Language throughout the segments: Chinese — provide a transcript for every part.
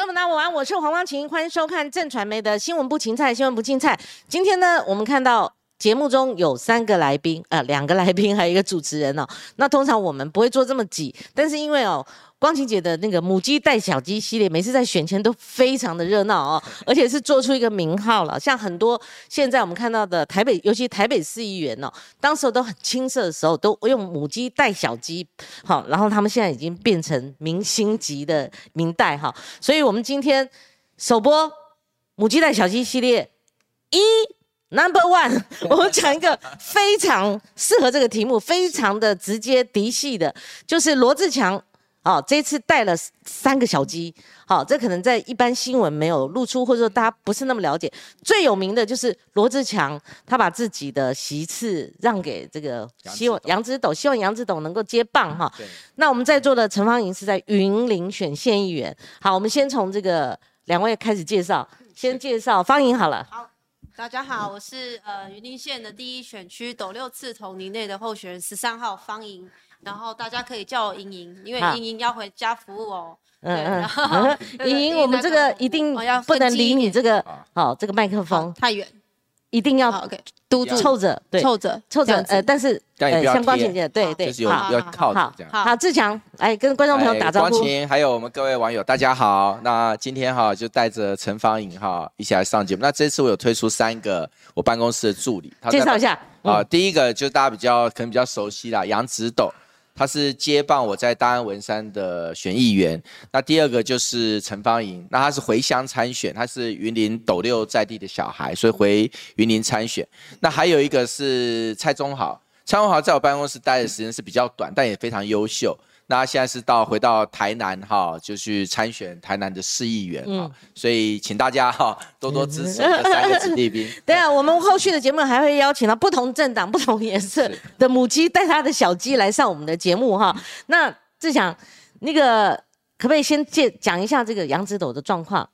朋友们，大家晚安，我是黄光琴，欢迎收看正传媒的新闻不芹菜，新闻不芹菜。今天呢，我们看到节目中有三个来宾，呃，两个来宾，还有一个主持人哦。那通常我们不会做这么挤，但是因为哦。光晴姐的那个母鸡带小鸡系列，每次在选前都非常的热闹哦，而且是做出一个名号了。像很多现在我们看到的台北，尤其台北市议员哦，当时都很青涩的时候，都用母鸡带小鸡，好，然后他们现在已经变成明星级的明代哈。所以我们今天首播母鸡带小鸡系列一 Number One，我们讲一个非常适合这个题目，非常的直接嫡系的，就是罗志强。好，这次带了三个小鸡，好，这可能在一般新闻没有露出，或者说大家不是那么了解。最有名的就是罗志强，他把自己的席次让给这个希望杨子斗，希望杨子斗能够接棒哈。那我们在座的陈芳莹是在云林选县议员。好，我们先从这个两位开始介绍，先介绍芳莹好了。好，大家好，我是呃云林县的第一选区斗六次同林内的候选人十三号芳莹。然后大家可以叫我莹莹，因为莹莹要回家服务哦。嗯嗯，莹莹，我们这个一定不能离你这个好这个麦克风太远，一定要 OK 嘟住凑着，对，凑着凑着。呃，但是呃，相关情节，对对，就是有要靠着这样。好，志强，来跟观众朋友打招呼。光晴，还有我们各位网友，大家好。那今天哈就带着陈芳颖哈一起来上节目。那这次我有推出三个我办公室的助理，介绍一下啊。第一个就是大家比较可能比较熟悉啦，杨子斗。他是接棒我在大安文山的选议员，那第二个就是陈芳莹，那他是回乡参选，他是云林斗六在地的小孩，所以回云林参选。那还有一个是蔡宗豪，蔡宗豪在我办公室待的时间是比较短，但也非常优秀。那现在是到回到台南哈，就去参选台南的市议员啊，所以请大家哈多多支持这三个子弟兵。对啊，我们后续的节目还会邀请到不同政党、不同颜色的母鸡带它的小鸡来上我们的节目哈。那志强，那个可不可以先介讲一下这个杨子斗的状况？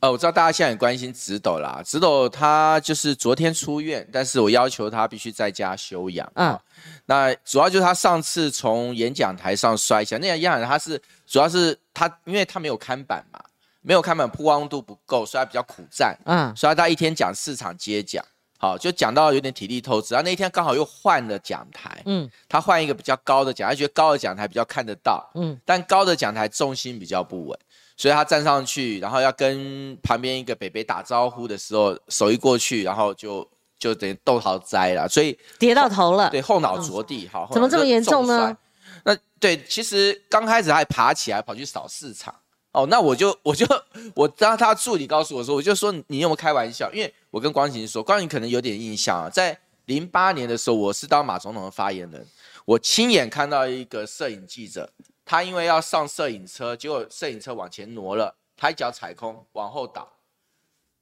呃，我知道大家现在很关心直斗啦，直斗他就是昨天出院，但是我要求他必须在家休养。嗯，那主要就是他上次从演讲台上摔下，那样演讲他是主要是他，因为他没有看板嘛，没有看板，曝光度不够，所以他比较苦战。嗯，所以他一天讲四场接讲，好，就讲到有点体力透支。然后那天刚好又换了讲台，嗯，他换一个比较高的讲，他觉得高的讲台比较看得到，嗯，但高的讲台重心比较不稳。所以他站上去，然后要跟旁边一个北北打招呼的时候，手一过去，然后就就等于豆桃栽了，所以跌到头了，对，后脑着地，好，怎么这么严重呢？那对，其实刚开始还爬起来跑去扫市场，哦，那我就 我就我当他助理告诉我说，我就说你有没有开玩笑？因为我跟光晴说，光晴可能有点印象啊，在零八年的时候，我是当马总统的发言人，我亲眼看到一个摄影记者。他因为要上摄影车，结果摄影车往前挪了，他一脚踩空，往后倒，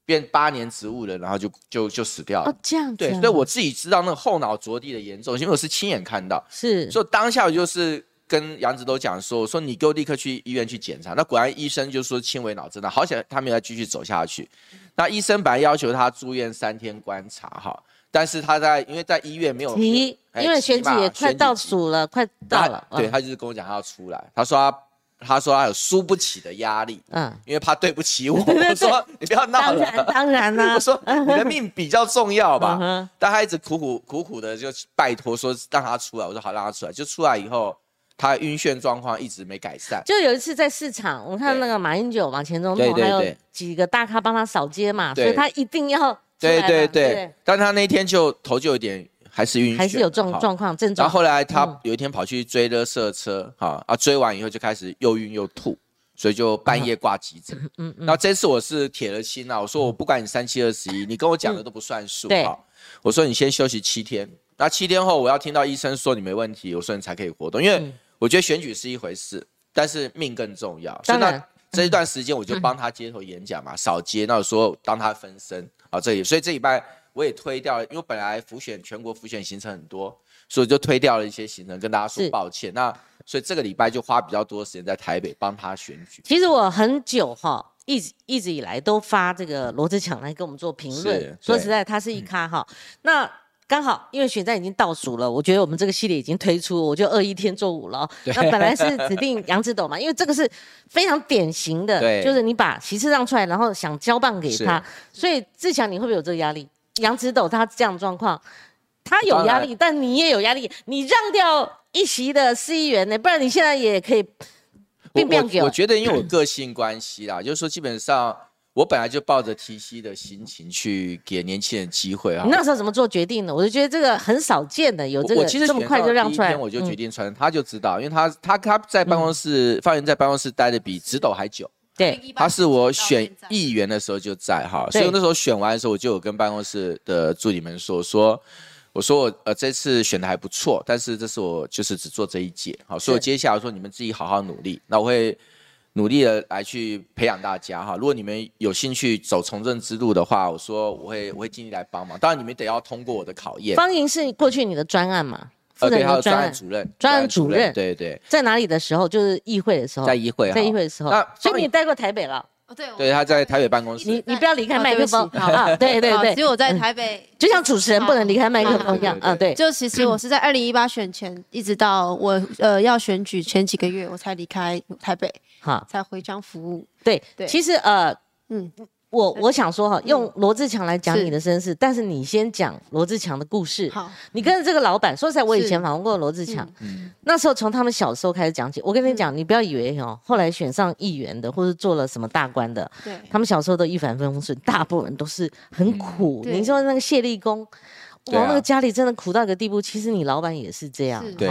变八年植物人，然后就就就死掉了。哦，这样子。对，所以我自己知道那个后脑着地的严重，因为我是亲眼看到。是。所以当下我就是跟杨子都讲说，我说你给我立刻去医院去检查。那果然医生就说轻微脑震荡，好险他没有继续走下去。那医生本来要求他住院三天观察哈。但是他在，因为在医院没有提，因为选举也快倒数了，快到了。对他就是跟我讲他要出来，他说他他说他有输不起的压力，嗯，因为怕对不起我。我说你不要闹了，当然当然啦。我说你的命比较重要吧，但他一直苦苦苦苦的就拜托说让他出来，我说好让他出来，就出来以后他晕眩状况一直没改善。就有一次在市场，我看那个马英九、嘛前总统还有几个大咖帮他扫街嘛，所以他一定要。对对对，但他那天就头就有点还是晕，还是有状状况症状。然后后来他有一天跑去追热色车，哈啊追完以后就开始又晕又吐，所以就半夜挂急诊。嗯嗯。然后这次我是铁了心了，我说我不管你三七二十一，你跟我讲的都不算数。对。我说你先休息七天，那七天后我要听到医生说你没问题，我说你才可以活动。因为我觉得选举是一回事，但是命更重要。当然。这一段时间我就帮他街头演讲嘛，少接。那时候当他分身啊，这里，所以这礼拜我也推掉了，因为本来浮选全国浮选行程很多，所以就推掉了一些行程，跟大家说抱歉。那所以这个礼拜就花比较多时间在台北帮他选举。其实我很久哈，一直一直以来都发这个罗志强来跟我们做评论。说实在，他是一咖哈。那刚好因为选战已经倒数了，我觉得我们这个系列已经推出，我就二一天做五了。那本来是指定杨子斗嘛，因为这个是非常典型的，就是你把席次让出来，然后想交棒给他，所以志强你会不会有这个压力？杨子斗他这样状况，他有压力，但你也有压力，你让掉一席的市议员呢，不然你现在也可以变变给我。我觉得因为我个性关系啦，就是说基本上。我本来就抱着提息的心情去给年轻人机会啊！你那时候怎么做决定的？我就觉得这个很少见的，有这个这么快就让出来。我就决定穿，他就知道，因为他他他在办公室发言在办公室待的比直斗还久。对，他是我选议员的时候就在哈，所以那时候选完的时候，我就有跟办公室的助理们说说，我说我呃这次选的还不错，但是这是我就是只做这一届，好，所以我接下来说你们自己好好努力，那我会。努力的来去培养大家哈，如果你们有兴趣走从政之路的话，我说我会我会尽力来帮忙。当然你们得要通过我的考验。方莹是过去你的专案嘛？呃，对，他的专案主任，专案主任，对对。在哪里的时候？就是议会的时候。在议会，在议会的时候。那所以你待过台北了。哦，对，对，他在台北办公室。你你不要离开麦克风啊！对对对，只有我在台北，就像主持人不能离开麦克风一样啊！对，就其实我是在二零一八选前，一直到我呃要选举前几个月，我才离开台北，好，才回乡服务。对对，其实呃，嗯。我我想说哈，用罗志强来讲你的身世，但是你先讲罗志强的故事。好，你跟着这个老板，说实在，我以前访问过罗志强，嗯，那时候从他们小时候开始讲起。我跟你讲，你不要以为哦，后来选上议员的，或者做了什么大官的，对，他们小时候都一帆风顺，大部分都是很苦。你说那个谢立功，哇，那个家里真的苦到一个地步。其实你老板也是这样，对。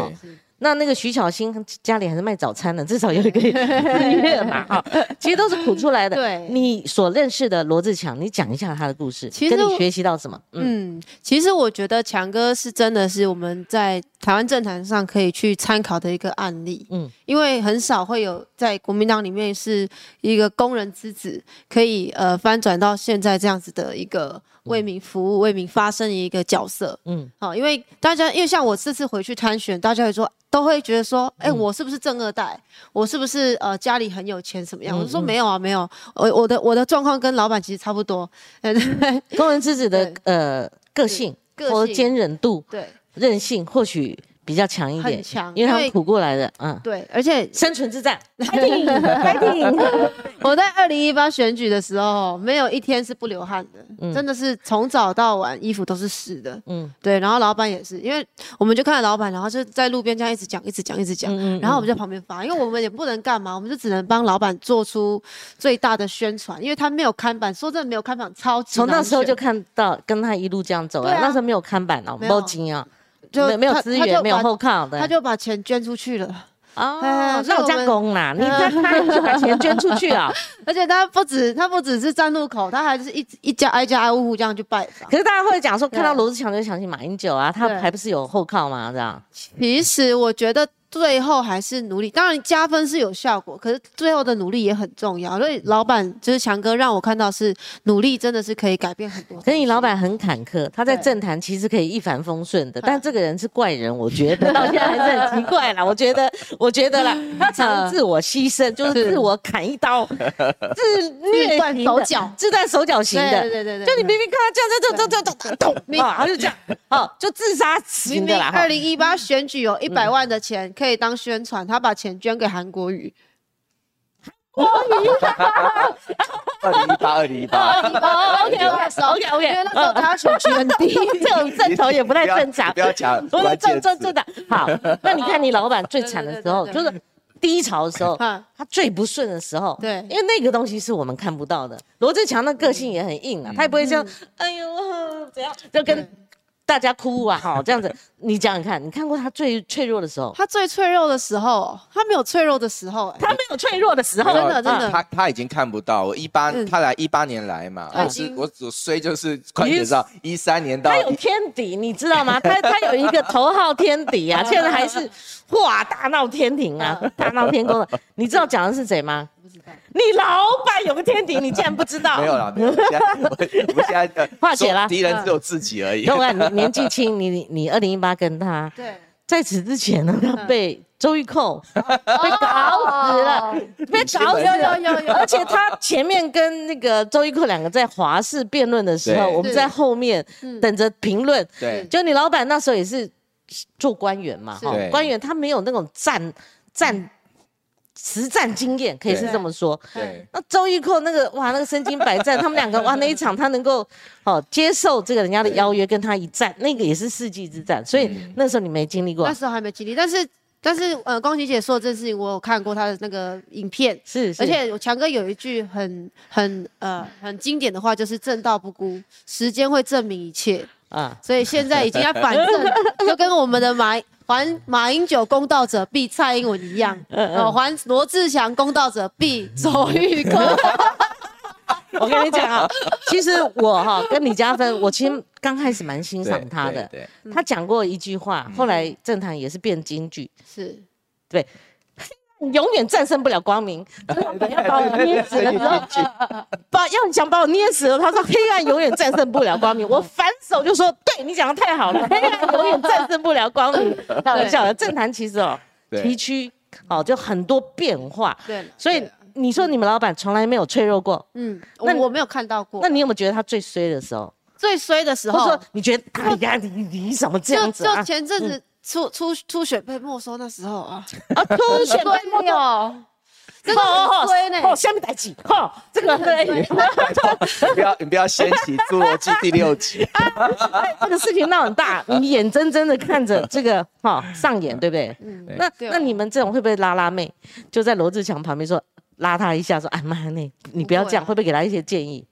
那那个徐巧芯家里还是卖早餐的，至少有一个月嘛，哈，其实都是苦出来的。对，你所认识的罗志强，你讲一下他的故事，跟你学习到什么？嗯，其实我觉得强哥是真的是我们在台湾政坛上可以去参考的一个案例。嗯，因为很少会有在国民党里面是一个工人之子，可以呃翻转到现在这样子的一个。为民服务、为民发声的一个角色，嗯，好，因为大家，因为像我这次回去参选，大家会说，都会觉得说，哎，我是不是正二代？我是不是呃家里很有钱？什么样？我就说没有啊，没有，我我的我的状况跟老板其实差不多。工人之子的呃个性和坚韧度、对韧性，或许。比较强一点，强，因为他们苦过来的，嗯，对，而且生存之战，开定，开定。我在二零一八选举的时候，没有一天是不流汗的，真的是从早到晚衣服都是湿的，嗯，对。然后老板也是，因为我们就看到老板，然后就在路边这样一直讲，一直讲，一直讲，然后我们在旁边发，因为我们也不能干嘛，我们就只能帮老板做出最大的宣传，因为他没有看板，说真的没有看板，超级。从那时候就看到跟他一路这样走啊，那时候没有看板哦，没有金啊。就没有资源，没有后靠的，他就把钱捐出去了。哦，那我加工啦，你他他就把钱捐出去啊！而且他不止他不只是站路口，他还是一一家挨家挨户这样去拜访。可是大家会讲说，看到罗志祥就想起马英九啊，他还不是有后靠吗？这样。其实我觉得。最后还是努力，当然加分是有效果，可是最后的努力也很重要。所以老板就是强哥，让我看到是努力真的是可以改变很多。可是你老板很坎坷，他在政坛其实可以一帆风顺的，但这个人是怪人，我觉得 到现在还是很奇怪啦。我觉得，我觉得啦，他常自我牺牲，就是自我砍一刀，自虐断手脚，自断手脚型的。对对对对，就你明明看他这样这样这样这样咚，啊，他就这样，哦，就自杀型的啦。二零一八选举有一百万的钱。可以当宣传，他把钱捐给韩国瑜。二零一八，二零一八，OK，OK，OK，OK，因为那时候他选举很低，这种阵头也不太正常。不要讲，不是正正正的。好，那你看你老板最惨的时候，就是低潮的时候，他最不顺的时候。对，因为那个东西是我们看不到的。罗志强的个性也很硬啊，他也不会样，哎呦，怎样，就跟。大家哭啊，好这样子，你讲讲看，你看过他最脆弱的时候？他最脆弱的时候，他没有脆弱的时候，他没有脆弱的时候，真的真的，他他已经看不到。我一八，他来一八年来嘛，我是我我衰就是快点到一三年到。他有天敌，你知道吗？他 他有一个头号天敌啊，现在还是哇大闹天庭啊，大闹天宫的。你知道讲的是谁吗？你老板有个天敌，你竟然不知道？没有了，没有。现在 我们现在 化解了，敌人只有自己而已。因为你年纪轻，你你二零一八跟他对在此之前呢，他被周玉蔻被搞死了，被搞死了。有有有，而且他前面跟那个周玉蔻两个在华视辩论的时候，我们在后面等着评论。对，就你老板那时候也是做官员嘛，哈，官员他没有那种战战。实战经验可以是这么说。对，那周玉蔻那个哇，那个身经百战，他们两个哇那一场他能够哦接受这个人家的邀约跟他一战，那个也是世纪之战。所以那时候你没经历过，那时候还没经历。但是但是呃，光喜姐说的这事情，我有看过她的那个影片，是。而且强哥有一句很很呃很经典的话，就是正道不孤，时间会证明一切啊。所以现在已经要反正，就跟我们的马。还马英九公道者必蔡英文一样，哦，还罗志祥公道者必周玉蔻。我跟你讲啊，其实我哈跟李嘉芬，我其实刚开始蛮欣赏他的。他讲过一句话，后来政坛也是变京剧。是，对。永远战胜不了光明，要 把我捏死了，把要想把我捏死了。他说黑暗永远战胜不了光明，我反手就说，对你讲的太好了，黑暗永远战胜不了光明。开玩笑的，政坛其实哦，崎岖哦，就很多变化。对，所以你说你们老板从来没有脆弱过，嗯，那我没有看到过。那你有没有觉得他最衰的时候？最衰的时候，说你觉得哎呀，你你怎么这样子啊？就前阵子。初初初选被没收那时候啊，啊，初选被没收，真的很衰呢。哦，下面台几？哈，这个对，不要你不要掀起侏罗纪第六集。这个事情闹很大，你眼睁睁的看着这个哈上演，对不对？嗯。那那你们这种会不会拉拉妹？就在罗志强旁边说拉他一下，说哎妈呀，你你不要这样，会不会给他一些建议？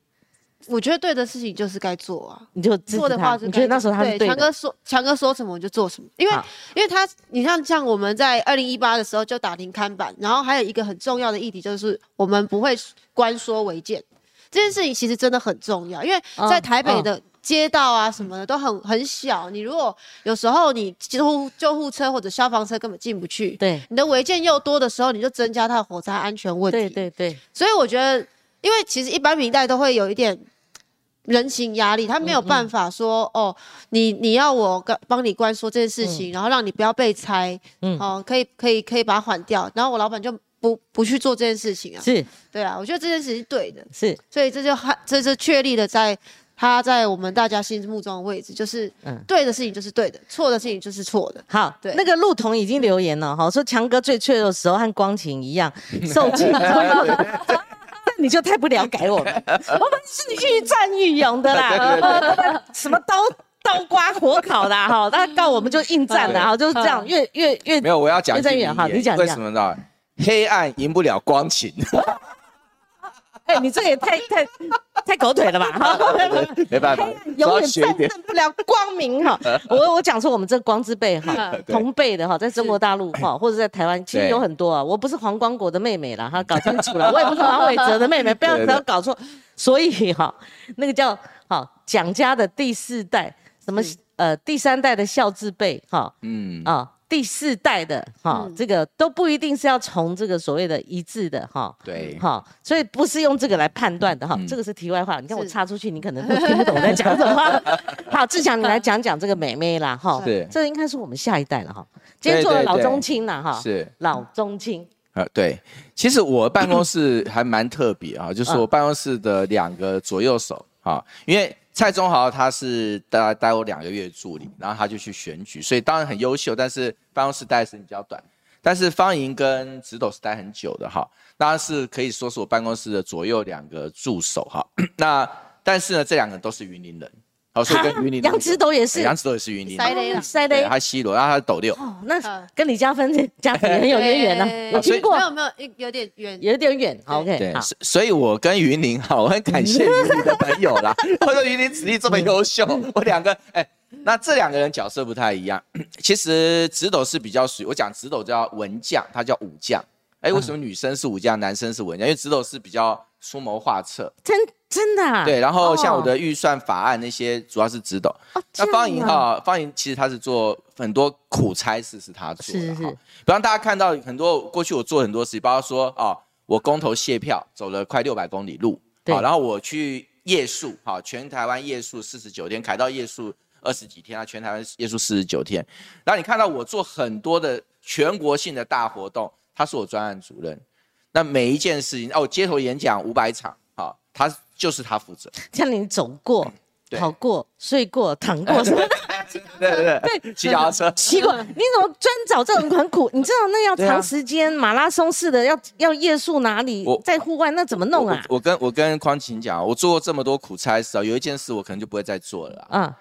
我觉得对的事情就是该做啊，你就做的话，你觉得那时候他对强哥说，强哥说什么我就做什么，因为因为他，你像像我们在二零一八的时候就打停看板，然后还有一个很重要的议题就是我们不会官说违建，这件事情其实真的很重要，因为在台北的街道啊什么的都很很小，你如果有时候你救救护车或者消防车根本进不去，对，你的违建又多的时候，你就增加它的火灾安全问题，对对对，所以我觉得，因为其实一般明代都会有一点。人情压力，他没有办法说哦，你你要我帮帮你关说这件事情，然后让你不要被拆，嗯，哦，可以可以可以把它缓掉，然后我老板就不不去做这件事情啊，是，对啊，我觉得这件事情是对的，是，所以这就还这是确立的在他在我们大家心目中的位置，就是对的事情就是对的，错的事情就是错的。好，对，那个陆彤已经留言了哈，说强哥最脆弱的时候和光晴一样 受尽。你就太不了解我们，我们是欲战愈勇的啦 什么刀刀刮火烤的哈，那告我们就应战的哈，就是这样，越越越没有，我要讲越战越好，你讲为什么呢？黑暗赢不了光晴。哎，你这也太太太狗腿了吧？没办法，永远战胜不了光明哈。我我讲说我们这光之辈哈，同辈的哈，在中国大陆哈，或者在台湾，其实有很多啊。我不是黄光国的妹妹啦哈，搞清楚了。我也不是王伟哲的妹妹，不要不要搞错。所以哈，那个叫哈蒋家的第四代，什么呃第三代的孝字辈哈，嗯啊。第四代的哈，这个都不一定是要从这个所谓的一致的哈，对，哈，所以不是用这个来判断的哈，这个是题外话。你看我插出去，你可能都听不懂我在讲什么。好，志强，你来讲讲这个美妹啦哈，是，这应该是我们下一代了哈。今天做了老中青了哈，是老中青。呃，对，其实我办公室还蛮特别啊，就是我办公室的两个左右手啊，因为。蔡宗豪他是待待我两个月助理，然后他就去选举，所以当然很优秀，但是办公室待的时间比较短。但是方莹跟直斗是待很久的哈，当然是可以说是我办公室的左右两个助手哈。那但是呢，这两个都是云林人。好，所以跟云林杨子斗也是，杨子斗也是云林，塞雷了，塞雷，他西罗，然后他是斗六，哦，那跟李嘉芬家庭很有渊源呢，有听过？没有没有，有点远，有点远，OK，对，所以我跟云林哈，我很感谢云林的朋友啦，我说云林子弟这么优秀，我两个，哎，那这两个人角色不太一样，其实直斗是比较属于，我讲直斗叫文将，他叫武将，哎，为什么女生是武将，男生是文将？因为直斗是比较出谋划策，真。真的啊对，然后像我的预算法案那些，主要是指导。那方莹哈，方莹其实他是做很多苦差事，是他做的哈。比方大家看到很多过去我做很多事情，包括说哦，我公投卸票走了快六百公里路，好，然后我去夜宿，好，全台湾夜宿四十九天，凯到夜宿。二十几天啊，全台湾夜宿四十九天。然后你看到我做很多的全国性的大活动，他是我专案主任。那每一件事情哦，街头演讲五百场，好，他就是他负责。像你走过。跑过、睡过、躺过 什么？对对对，骑脚踏车。奇怪，你怎么专找这种很苦？你知道那要长时间马拉松式的，要要夜宿哪里？在户外那怎么弄啊？我跟我跟匡琴讲，我做过这么多苦差事啊，有一件事我可能就不会再做了。嗯。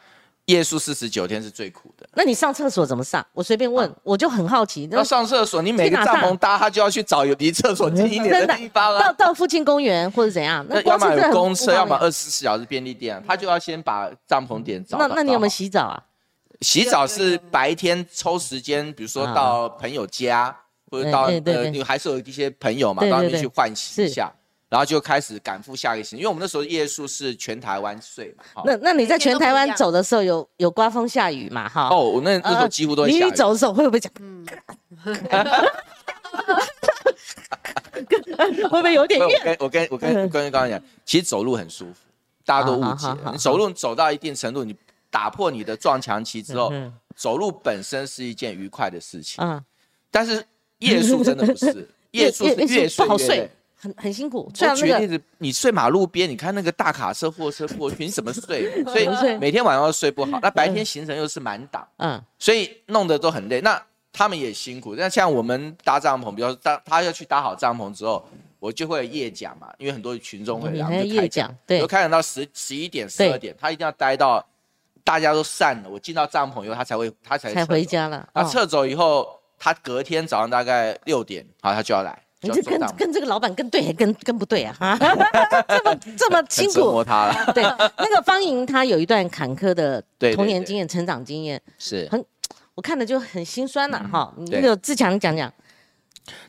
夜宿四十九天是最苦的。那你上厕所怎么上？我随便问，我就很好奇。那上厕所，你每个帐篷搭，他就要去找有离厕所近一点的地方到到附近公园或者怎样？那要么有公车，要么二十四小时便利店，他就要先把帐篷点找。那那你有没有洗澡啊？洗澡是白天抽时间，比如说到朋友家，或者到呃，你还是有一些朋友嘛，到那边去换洗一下。然后就开始赶赴下一个行，因为我们那时候夜宿是全台湾睡嘛。那那你在全台湾走的时候，有有刮风下雨嘛？哈。哦，我那那时候几乎都下雨。你走的时候会不会讲？会不会有点怨？我跟我跟我跟跟刚刚讲，其实走路很舒服，大家都误解。你走路走到一定程度，你打破你的撞墙期之后，走路本身是一件愉快的事情。嗯。但是夜宿真的不是，夜宿是越睡越累。很很辛苦。我举例子，你睡马路边，你看那个大卡车、货车过去，你怎么睡？所以每天晚上都睡不好。那白天行程又是满档，嗯，所以弄得都很累。那他们也辛苦。那像我们搭帐篷，比如说搭他要去搭好帐篷之后，我就会夜讲嘛，因为很多群众会来，就开讲，对，就开讲到十十一点、十二点，他一定要待到大家都散了，我进到帐篷以后，他才会他才才回家了。那撤走以后，他隔天早上大概六点，好，他就要来。你这跟跟这个老板跟对还跟跟不对啊？哈，这么这么辛苦，折磨他了。对，那个方莹她有一段坎坷的童年经验、成长经验，是很我看了就很心酸了哈。那个志强讲讲，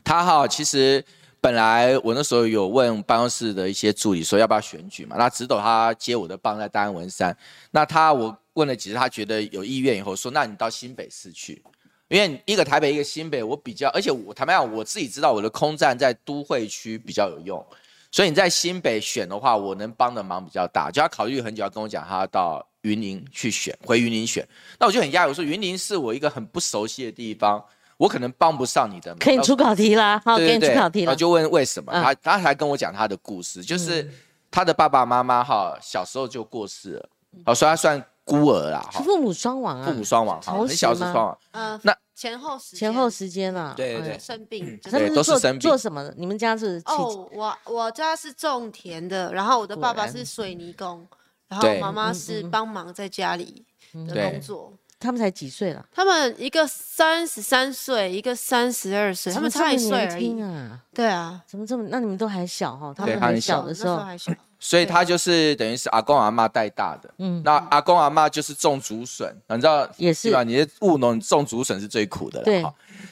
他哈其实本来我那时候有问办公室的一些助理说要不要选举嘛，那直斗他接我的棒在大安文山，那他我问了几次，他觉得有意愿以后说，那你到新北市去。因为一个台北一个新北，我比较，而且我坦白讲，我自己知道我的空战在都会区比较有用，所以你在新北选的话，我能帮的忙比较大。就要考虑很久，要跟我讲他到云林去选，回云林选，那我就很讶异，我说云林是我一个很不熟悉的地方，我可能帮不上你的忙。可以出考题啦，好，给你出考题了。就问为什么，他他还跟我讲他的故事，就是他的爸爸妈妈哈小时候就过世了，好，所以他算。孤儿啦，父母双亡啊，父母双亡，很小时双亡。嗯，那前后时前后时间啊，对对对，生病，对，都是生病。做什么的？你们家是？哦，我我家是种田的，然后我的爸爸是水泥工，然后妈妈是帮忙在家里的工作。他们才几岁了？他们一个三十三岁，一个三十二岁，他们差一岁而已啊。对啊，怎么这么？那你们都还小哈？他们很小的时候还小。所以他就是等于是阿公阿妈带大的，嗯，那阿公阿妈就是种竹笋，你知道也是吧？你的务农种竹笋是最苦的了，对，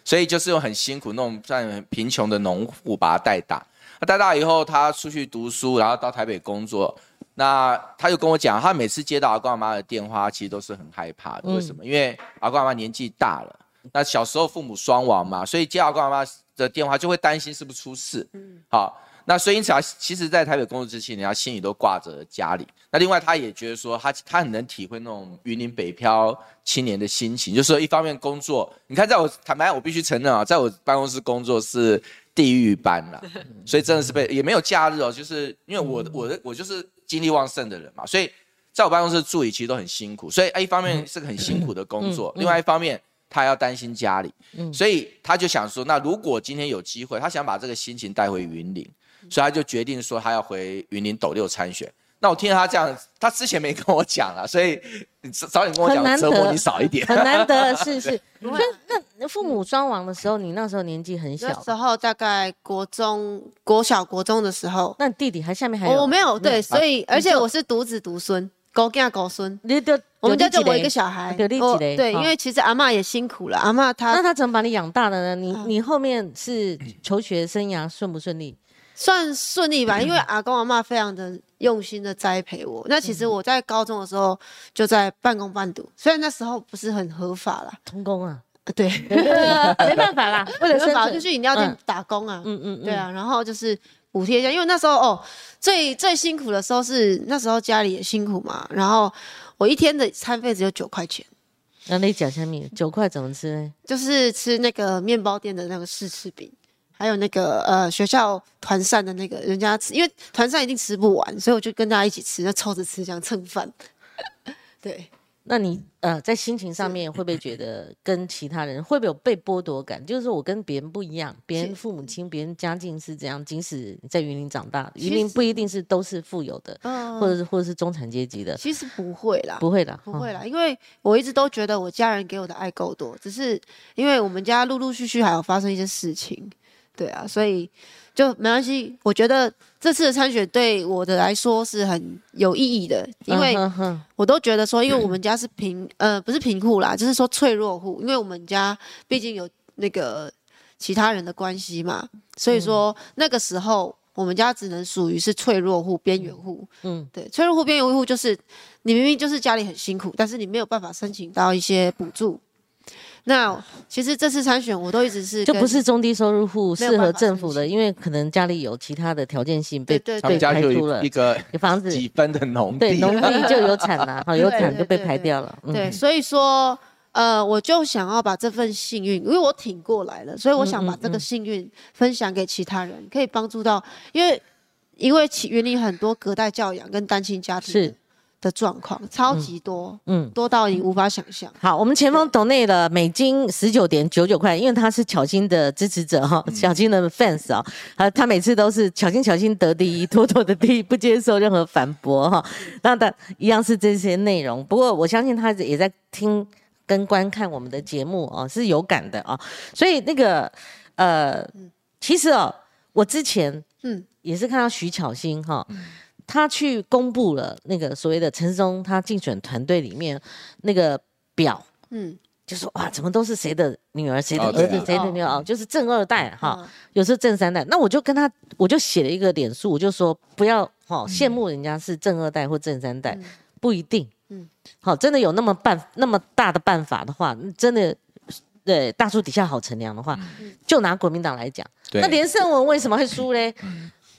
所以就是用很辛苦那种在贫穷的农户把他带大。他带大以后，他出去读书，然后到台北工作。那他就跟我讲，他每次接到阿公阿妈的电话，其实都是很害怕的。为什么？因为阿公阿妈年纪大了，那小时候父母双亡嘛，所以接阿公阿妈的电话就会担心是不是出事。嗯，好。那所以因此啊，其实，在台北工作之前，人家心里都挂着家里。那另外，他也觉得说，他他很能体会那种云林北漂青年的心情，就是说，一方面工作，你看，在我坦白，我必须承认啊，在我办公室工作是地狱般啦，所以真的是被也没有假日哦，就是因为我我的我就是精力旺盛的人嘛，所以在我办公室助理其实都很辛苦，所以一方面是个很辛苦的工作，另外一方面他要担心家里，所以他就想说，那如果今天有机会，他想把这个心情带回云林。所以他就决定说他要回云林斗六参选。那我听到他这样，他之前没跟我讲啊，所以早点跟我讲，折磨你少一点。很难得，是是。那那父母双亡的时候，你那时候年纪很小，那时候大概国中、国小、国中的时候。那弟弟还下面还有？我没有，对，所以而且我是独子独孙，狗家狗孙。你的我们家就我一个小孩。对，因为其实阿妈也辛苦了，阿妈她那她怎么把你养大的呢？你你后面是求学生涯顺不顺利？算顺利吧，因为阿公阿妈非常的用心的栽培我。那其实我在高中的时候就在半工半读，虽然那时候不是很合法啦，童工啊，对，没办法啦，为了生存。就去饮料店打工啊，嗯嗯，对啊，然后就是补贴一下，因为那时候哦，最最辛苦的时候是那时候家里也辛苦嘛，然后我一天的餐费只有九块钱。那你讲下面九块怎么吃呢？就是吃那个面包店的那个试吃饼，还有那个呃学校团膳的那个人家吃，因为团膳一定吃不完，所以我就跟大家一起吃，就凑着吃这样蹭饭。对。那你呃，在心情上面会不会觉得跟其他人会不会有被剥夺感？就是我跟别人不一样，别人父母亲、别人家境是这样，即使在云林长大，云林不一定是都是富有的，或者是或者是中产阶级的。其实不会啦，不会啦，不会啦，因为我一直都觉得我家人给我的爱够多，只是因为我们家陆陆续续还有发生一些事情，对啊，所以。就没关系，我觉得这次的参选对我的来说是很有意义的，因为我都觉得说，因为我们家是贫，呃，不是贫户啦，就是说脆弱户，因为我们家毕竟有那个其他人的关系嘛，所以说那个时候我们家只能属于是脆弱户、边缘户。嗯，对，脆弱户、边缘户就是你明明就是家里很辛苦，但是你没有办法申请到一些补助。那其实这次参选，我都一直是就不是中低收入户适合政府的，因为可能家里有其他的条件性被被排除了。一个房子几分的农地，对农地 就有产了，好有产就被排掉了。对，所以说呃，我就想要把这份幸运，因为我挺过来了，所以我想把这个幸运分享给其他人，可以帮助到，因为因为其园林很多隔代教养跟单亲家庭是。的状况超级多，嗯，多到你无法想象。好，我们前方抖内了美金十九点九九块，因为他是巧心的支持者哈，巧心的 fans 啊，他他每次都是巧心巧心得第一，妥妥的第一，不接受任何反驳哈。那他一样是这些内容，不过我相信他也在听跟观看我们的节目哦，是有感的啊。所以那个呃，其实哦，我之前嗯也是看到徐巧芯哈。他去公布了那个所谓的陈世忠他竞选团队里面那个表，嗯，就说哇，怎么都是谁的女儿、谁的儿子、谁的女儿，就是正二代哈，有时候正三代。那我就跟他，我就写了一个脸书，我就说不要哈羡慕人家是正二代或正三代，不一定，嗯，好，真的有那么办那么大的办法的话，真的对大树底下好乘凉的话，就拿国民党来讲，那连胜文为什么会输嘞？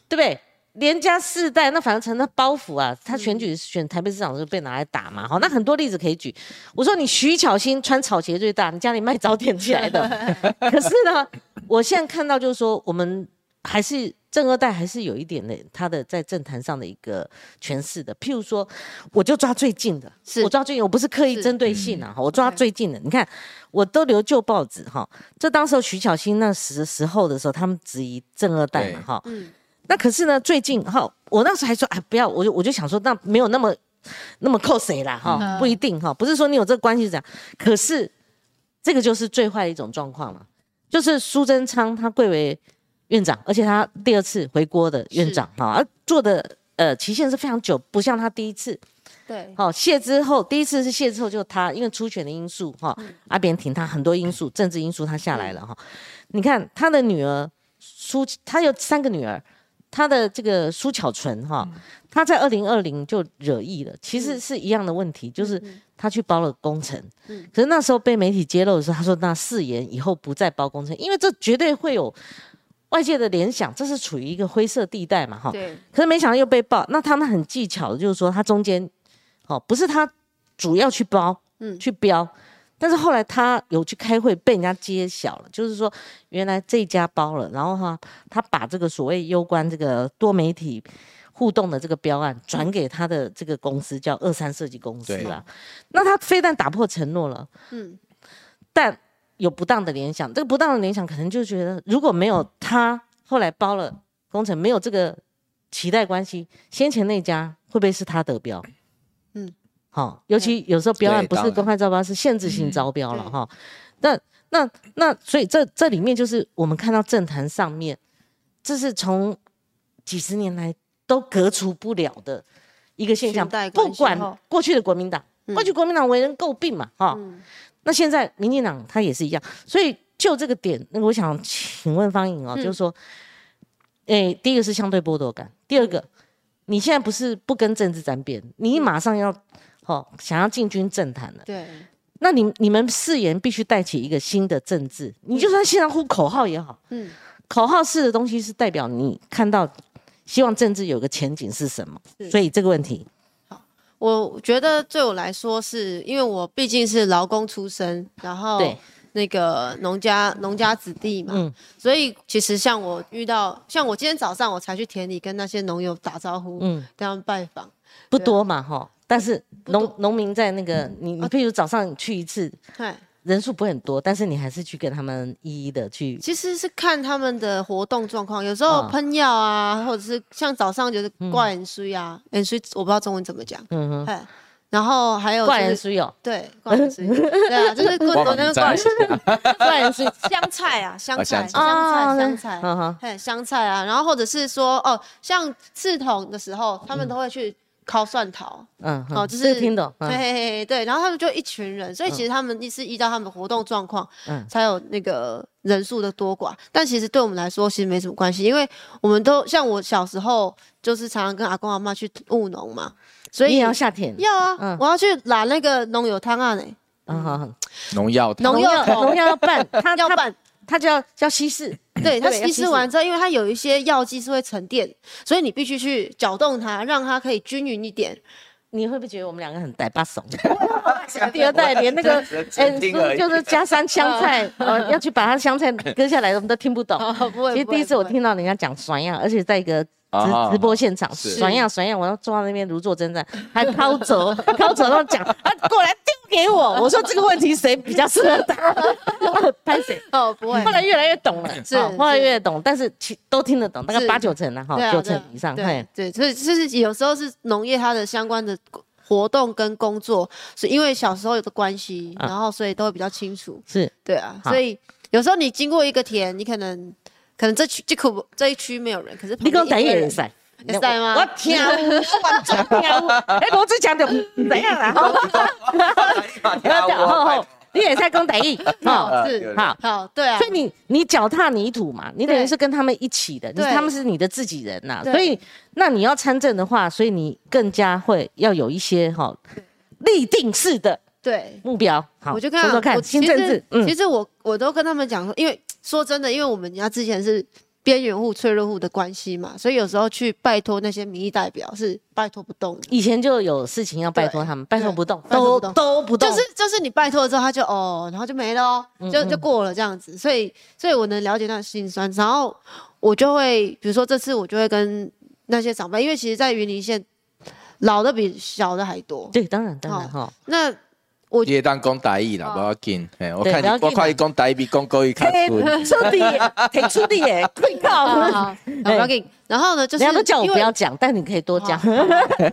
对不对？连家四代，那反而成了包袱啊！他选举选台北市长就被拿来打嘛，好，那很多例子可以举。我说你徐巧芯穿草鞋最大，你家里卖早点起来的。可是呢，我现在看到就是说，我们还是正二代，还是有一点的他的在政坛上的一个诠释的。譬如说，我就抓最近的，我抓最近，我不是刻意针对性啊，我抓最近的。你看，我都留旧报纸哈，这当时候徐巧芯那时时候的时候，他们质疑正二代嘛，哈。那可是呢，最近哈，我那时候还说，哎，不要，我就我就想说，那没有那么那么扣谁啦，哈，不一定哈，不是说你有这个关系这样。可是这个就是最坏的一种状况了，就是苏贞昌他贵为院长，而且他第二次回国的院长哈，而做的呃期限是非常久，不像他第一次，对，好卸之后，第一次是卸之后就他因为出选的因素哈，阿扁挺他很多因素，政治因素他下来了哈。你看他的女儿苏，他有三个女儿。他的这个苏巧纯哈，他在二零二零就惹意了，其实是一样的问题，就是他去包了工程，可是那时候被媒体揭露的时候，他说那誓言以后不再包工程，因为这绝对会有外界的联想，这是处于一个灰色地带嘛哈。对。可是没想到又被爆，那他们很技巧的，就是说他中间，哦，不是他主要去包，嗯，去标。但是后来他有去开会，被人家揭晓了，就是说原来这家包了，然后哈，他把这个所谓攸关这个多媒体互动的这个标案转给他的这个公司，叫二三设计公司啊。那他非但打破承诺了，嗯，但有不当的联想，这个不当的联想可能就觉得，如果没有他后来包了工程，没有这个期待关系，先前那家会不会是他得标？好，尤其有时候标案不是公开招标，是限制性招标了哈。那那那，所以这这里面就是我们看到政坛上面，这是从几十年来都革除不了的一个现象。不管过去的国民党，过去国民党为人诟病嘛，哈。那现在民进党他也是一样。所以就这个点，那我想请问方颖哦，就是说，哎，第一个是相对剥夺感，第二个，你现在不是不跟政治沾边，你马上要。哦，想要进军政坛了，对，那你你们誓言必须带起一个新的政治，你就算现在呼口号也好，嗯，口号式的东西是代表你看到希望政治有个前景是什么？所以这个问题，好，我觉得对我来说，是因为我毕竟是劳工出身，然后那个农家农家子弟嘛，所以其实像我遇到，像我今天早上我才去田里跟那些农友打招呼，嗯，跟他们拜访，不多嘛哈，但是农农民在那个你你譬如早上去一次，对。人数不会很多，但是你还是去跟他们一一的去。其实是看他们的活动状况，有时候喷药啊，或者是像早上就是挂盐水啊，盐水我不知道中文怎么讲。嗯哼。然后还有挂盐水哦。对，挂盐水。对啊，就是过过那个挂盐水。挂盐水，香菜啊，香菜，香菜，香菜。嗯哼。嘿，香菜啊，然后或者是说哦，像刺桐的时候，他们都会去。烤蒜头，嗯，哦，就是听懂，对对，然后他们就一群人，所以其实他们是依照他们的活动状况，嗯，才有那个人数的多寡。但其实对我们来说，其实没什么关系，因为我们都像我小时候，就是常常跟阿公阿妈去务农嘛，所以也要夏天要啊，我要去拿那个农友汤啊，呢，嗯好，农药农药农药要拌，他要拌。他就要要稀释，对它稀释完之后，因为它有一些药剂是会沉淀，所以你必须去搅动它，让它可以均匀一点。你会不会觉得我们两个很带巴怂？第二代连那个嗯，就是加三香菜，呃，要去把它香菜割下来，我们都听不懂。其实第一次我听到人家讲酸样，而且在一个直直播现场，酸样酸样，我要坐在那边如坐针毡，还抛走抛走，然后讲啊过来丢。给我，我说这个问题谁比较适合答？拍谁？哦，不会。后来越来越懂了，是后来越来越懂，但是其都听得懂，大概八九成了哈，九成以上。对对，所以就是有时候是农业它的相关的活动跟工作，是因为小时候有的关系，然后所以都会比较清楚。是，对啊，所以有时候你经过一个田，你可能可能这区这口这一区没有人，可是你跟台也在。在吗？我听，我完全听。哎，罗志强就怎样啦？好好好，你也在讲台语，好是好好对啊。所以你你脚踏泥土嘛，你等于是跟他们一起的，你他们是你的自己人呐。所以那你要参政的话，所以你更加会要有一些哈立定式的对目标。好，我就看说看新政治。其实我我都跟他们讲说，因为说真的，因为我们家之前是。边缘户、脆弱户的关系嘛，所以有时候去拜托那些民意代表是拜托不动。以前就有事情要拜托他们，拜托不动，都都不动。就是就是你拜托了之后，他就哦，然后就没了哦，就就过了这样子。所以所以我能了解那心酸，然后我就会，比如说这次我就会跟那些长辈，因为其实，在云林县，老的比小的还多。对，当然当然哈。那我也当讲大意啦，不要紧。我看你，我看你讲大意比讲国语较顺。出的，挺出的耶，快靠！不要紧。然后呢，就是人家都叫我不要讲，但你可以多讲。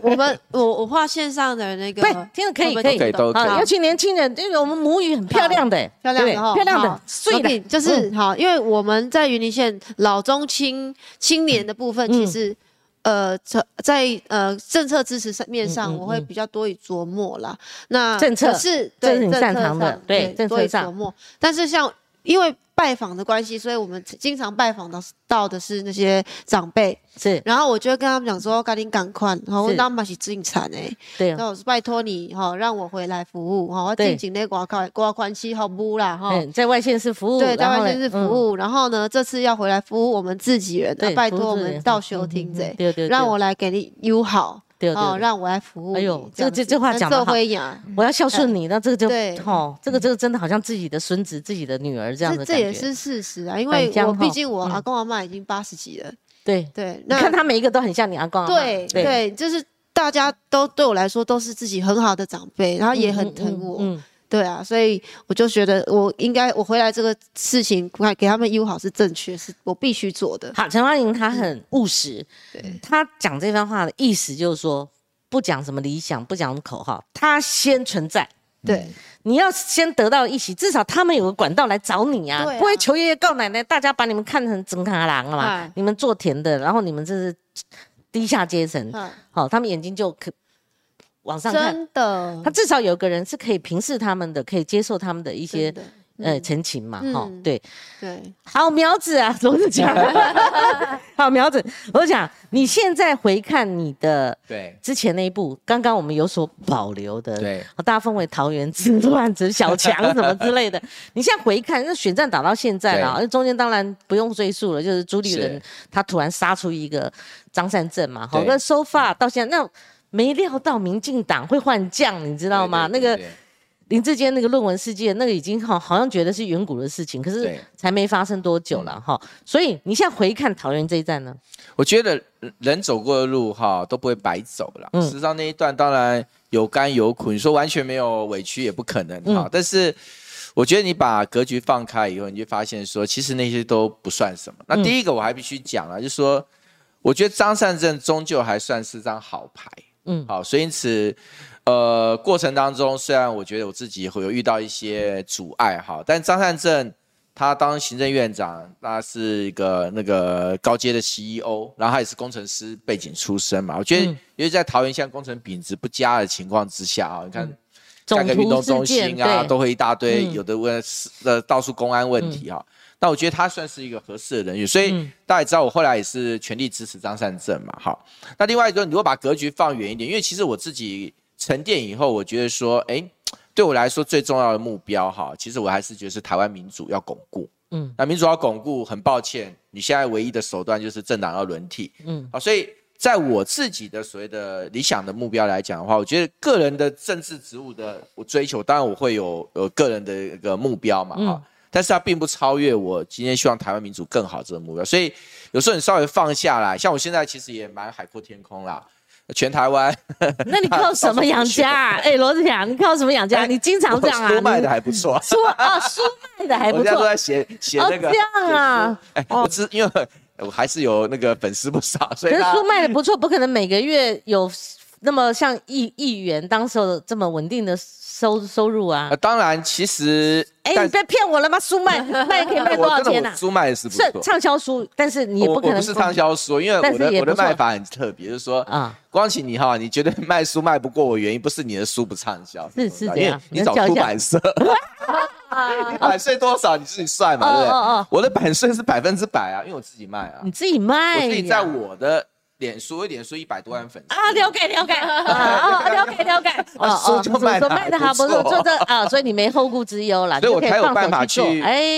我们我我画线上的那个，对，听得可以可以都好。尤其年轻人，因为我们母语很漂亮的，漂亮的哈，漂亮的，碎的，就是好。因为我们在云林县老中青青年的部分，其实。呃，在在呃政策支持上面上，我会比较多以琢磨啦。那政策是对政策上，对政策上琢磨，但是像因为。拜访的关系，所以我们经常拜访到到的是那些长辈，是。然后我就会跟他们讲说，赶紧赶快，然后我当马是进产哎，对。那我是拜托你哈，让我回来服务哈，我进境内挂款挂款期好不啦哈。在外县市服务，对，在外县市服务。然后呢，这次要回来服务我们自己人，拜托我们到休庭这，对对，让我来给你友好。哦，让我来服务。哎呦，这个这这话讲的好，我要孝顺你，那这个就对，哦，这个这个真的好像自己的孙子、自己的女儿这样的这也是事实啊，因为我毕竟我阿公阿妈已经八十几了。对对，你看他每一个都很像你阿公。对对，就是大家都对我来说都是自己很好的长辈，然后也很疼我。对啊，所以我就觉得我应该我回来这个事情，给给他们友好是正确，是我必须做的。好，陈华玲她很务实，对，她讲这番话的意思就是说，不讲什么理想，不讲口号，他先存在。对，你要先得到一席，至少他们有个管道来找你啊，不会求爷爷告奶奶，大家把你们看成整卡郎了嘛？你们做田的，然后你们这是低下阶层，好，他们眼睛就可。往上看，真的，他至少有个人是可以平视他们的，可以接受他们的一些呃陈情嘛，哈，对。对，好苗子啊，罗子讲，好苗子，我讲你现在回看你的对。之前那一部，刚刚我们有所保留的，对，大家分为桃园之乱之小强什么之类的，你现在回看，那选战打到现在了，那中间当然不用追述了，就是朱立伦他突然杀出一个张善政嘛，好，那收发到现在那。没料到民进党会换将，你知道吗？那个林志坚那个论文事件，那个已经好好像觉得是远古的事情，可是才没发生多久了哈。所以你现在回看桃园这一站呢？我觉得人走过的路哈都不会白走了。事实上那一段当然有甘有苦，你说完全没有委屈也不可能哈。但是我觉得你把格局放开以后，你就发现说其实那些都不算什么。那第一个我还必须讲了，就是说我觉得张善政终究还算是张好牌。嗯，好，所以因此，呃，过程当中虽然我觉得我自己会有遇到一些阻碍哈，但张善政他当行政院长，那是一个那个高阶的 CEO，然后他也是工程师背景出身嘛，我觉得因为在桃园现在工程品质不佳的情况之下啊，你看，整个运动中心啊，都会一大堆有的问呃到处公安问题哈。那我觉得他算是一个合适的人选，所以大家也知道，我后来也是全力支持张善政嘛。好，那另外一个，你如果把格局放远一点，因为其实我自己沉淀以后，我觉得说，哎，对我来说最重要的目标，哈，其实我还是觉得是台湾民主要巩固。嗯，那民主要巩固，很抱歉，你现在唯一的手段就是政党要轮替。嗯，好，所以在我自己的所谓的理想的目标来讲的话，我觉得个人的政治职务的我追求，当然我会有有个人的一个目标嘛。哈。但是它并不超越我今天希望台湾民主更好这个目标，所以有时候你稍微放下来，像我现在其实也蛮海阔天空啦，全台湾。那你靠什么养家？哎，罗志祥，你靠什么养家？你经常这样啊？书 卖的还不错。书啊，书卖的还不错。我现在都在写写那个。这样啊？哎，我知，因为我还是有那个粉丝不少，所以。可是书卖的不错，不可能每个月有那么像议议员当时候这么稳定的。收收入啊！当然，其实哎，你别骗我了吗？书卖 卖可以卖多少钱呢？书卖是不错，畅销书，但是你也不可能。不是畅销书，因为我的我的卖法很特别，就是说啊，光启你哈，你觉得卖书卖不过我，原因不是你的书不畅销，是是这样，你找出版社，你版税多少你自己算嘛，对不对？我的版税是百分之百啊，因为我自己卖啊，你自己卖，我自己在我的。脸书，脸书一百多万粉丝啊！了解了解啊！了解 了解 哦书就卖的卖的还不错，做这啊，所以你没后顾之忧了，所以我才有办法去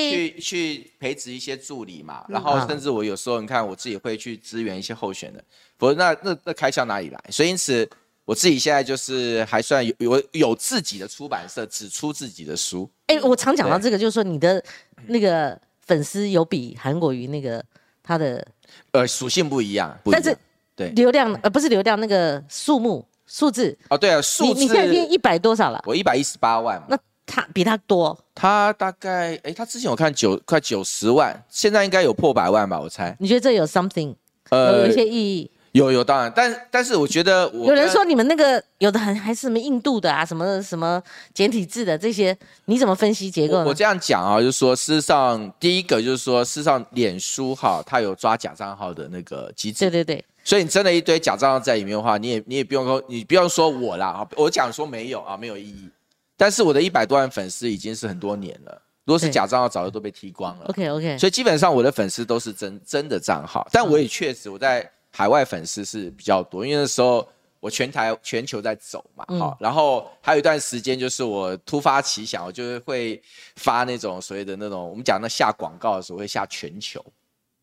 去去培植一些助理嘛，然后甚至我有时候你看我自己会去支援一些候选人，否则那那那开销哪里来？所以因此我自己现在就是还算有有有自己的出版社，只出自己的书。哎，我常讲到这个，就是说你的那个粉丝有比韩国瑜那个他的呃属性不一样，但是。对，流量呃不是流量那个数目数字哦，对啊，数字你现在一百多少了？我一百一十八万嘛。那他比他多？他大概哎，他之前我看九快九十万，现在应该有破百万吧？我猜。你觉得这有 something？呃，有一些意义。有有当然，但但是我觉得我有人说你们那个有的还还是什么印度的啊，什么什么简体字的这些，你怎么分析结构？我这样讲啊，就是说事实上第一个就是说事实上脸书哈，它有抓假账号的那个机制。对对对。所以你真的一堆假账号在里面的话，你也你也不用说，你不用说我啦啊，我讲说没有啊，没有意义。但是我的一百多万粉丝已经是很多年了，如果是假账号，早就都被踢光了。OK OK。所以基本上我的粉丝都是真真的账号，但我也确实我在海外粉丝是比较多，因为那时候我全台全球在走嘛，好，然后还有一段时间就是我突发奇想，我就是会发那种所谓的那种我们讲那下广告的时候会下全球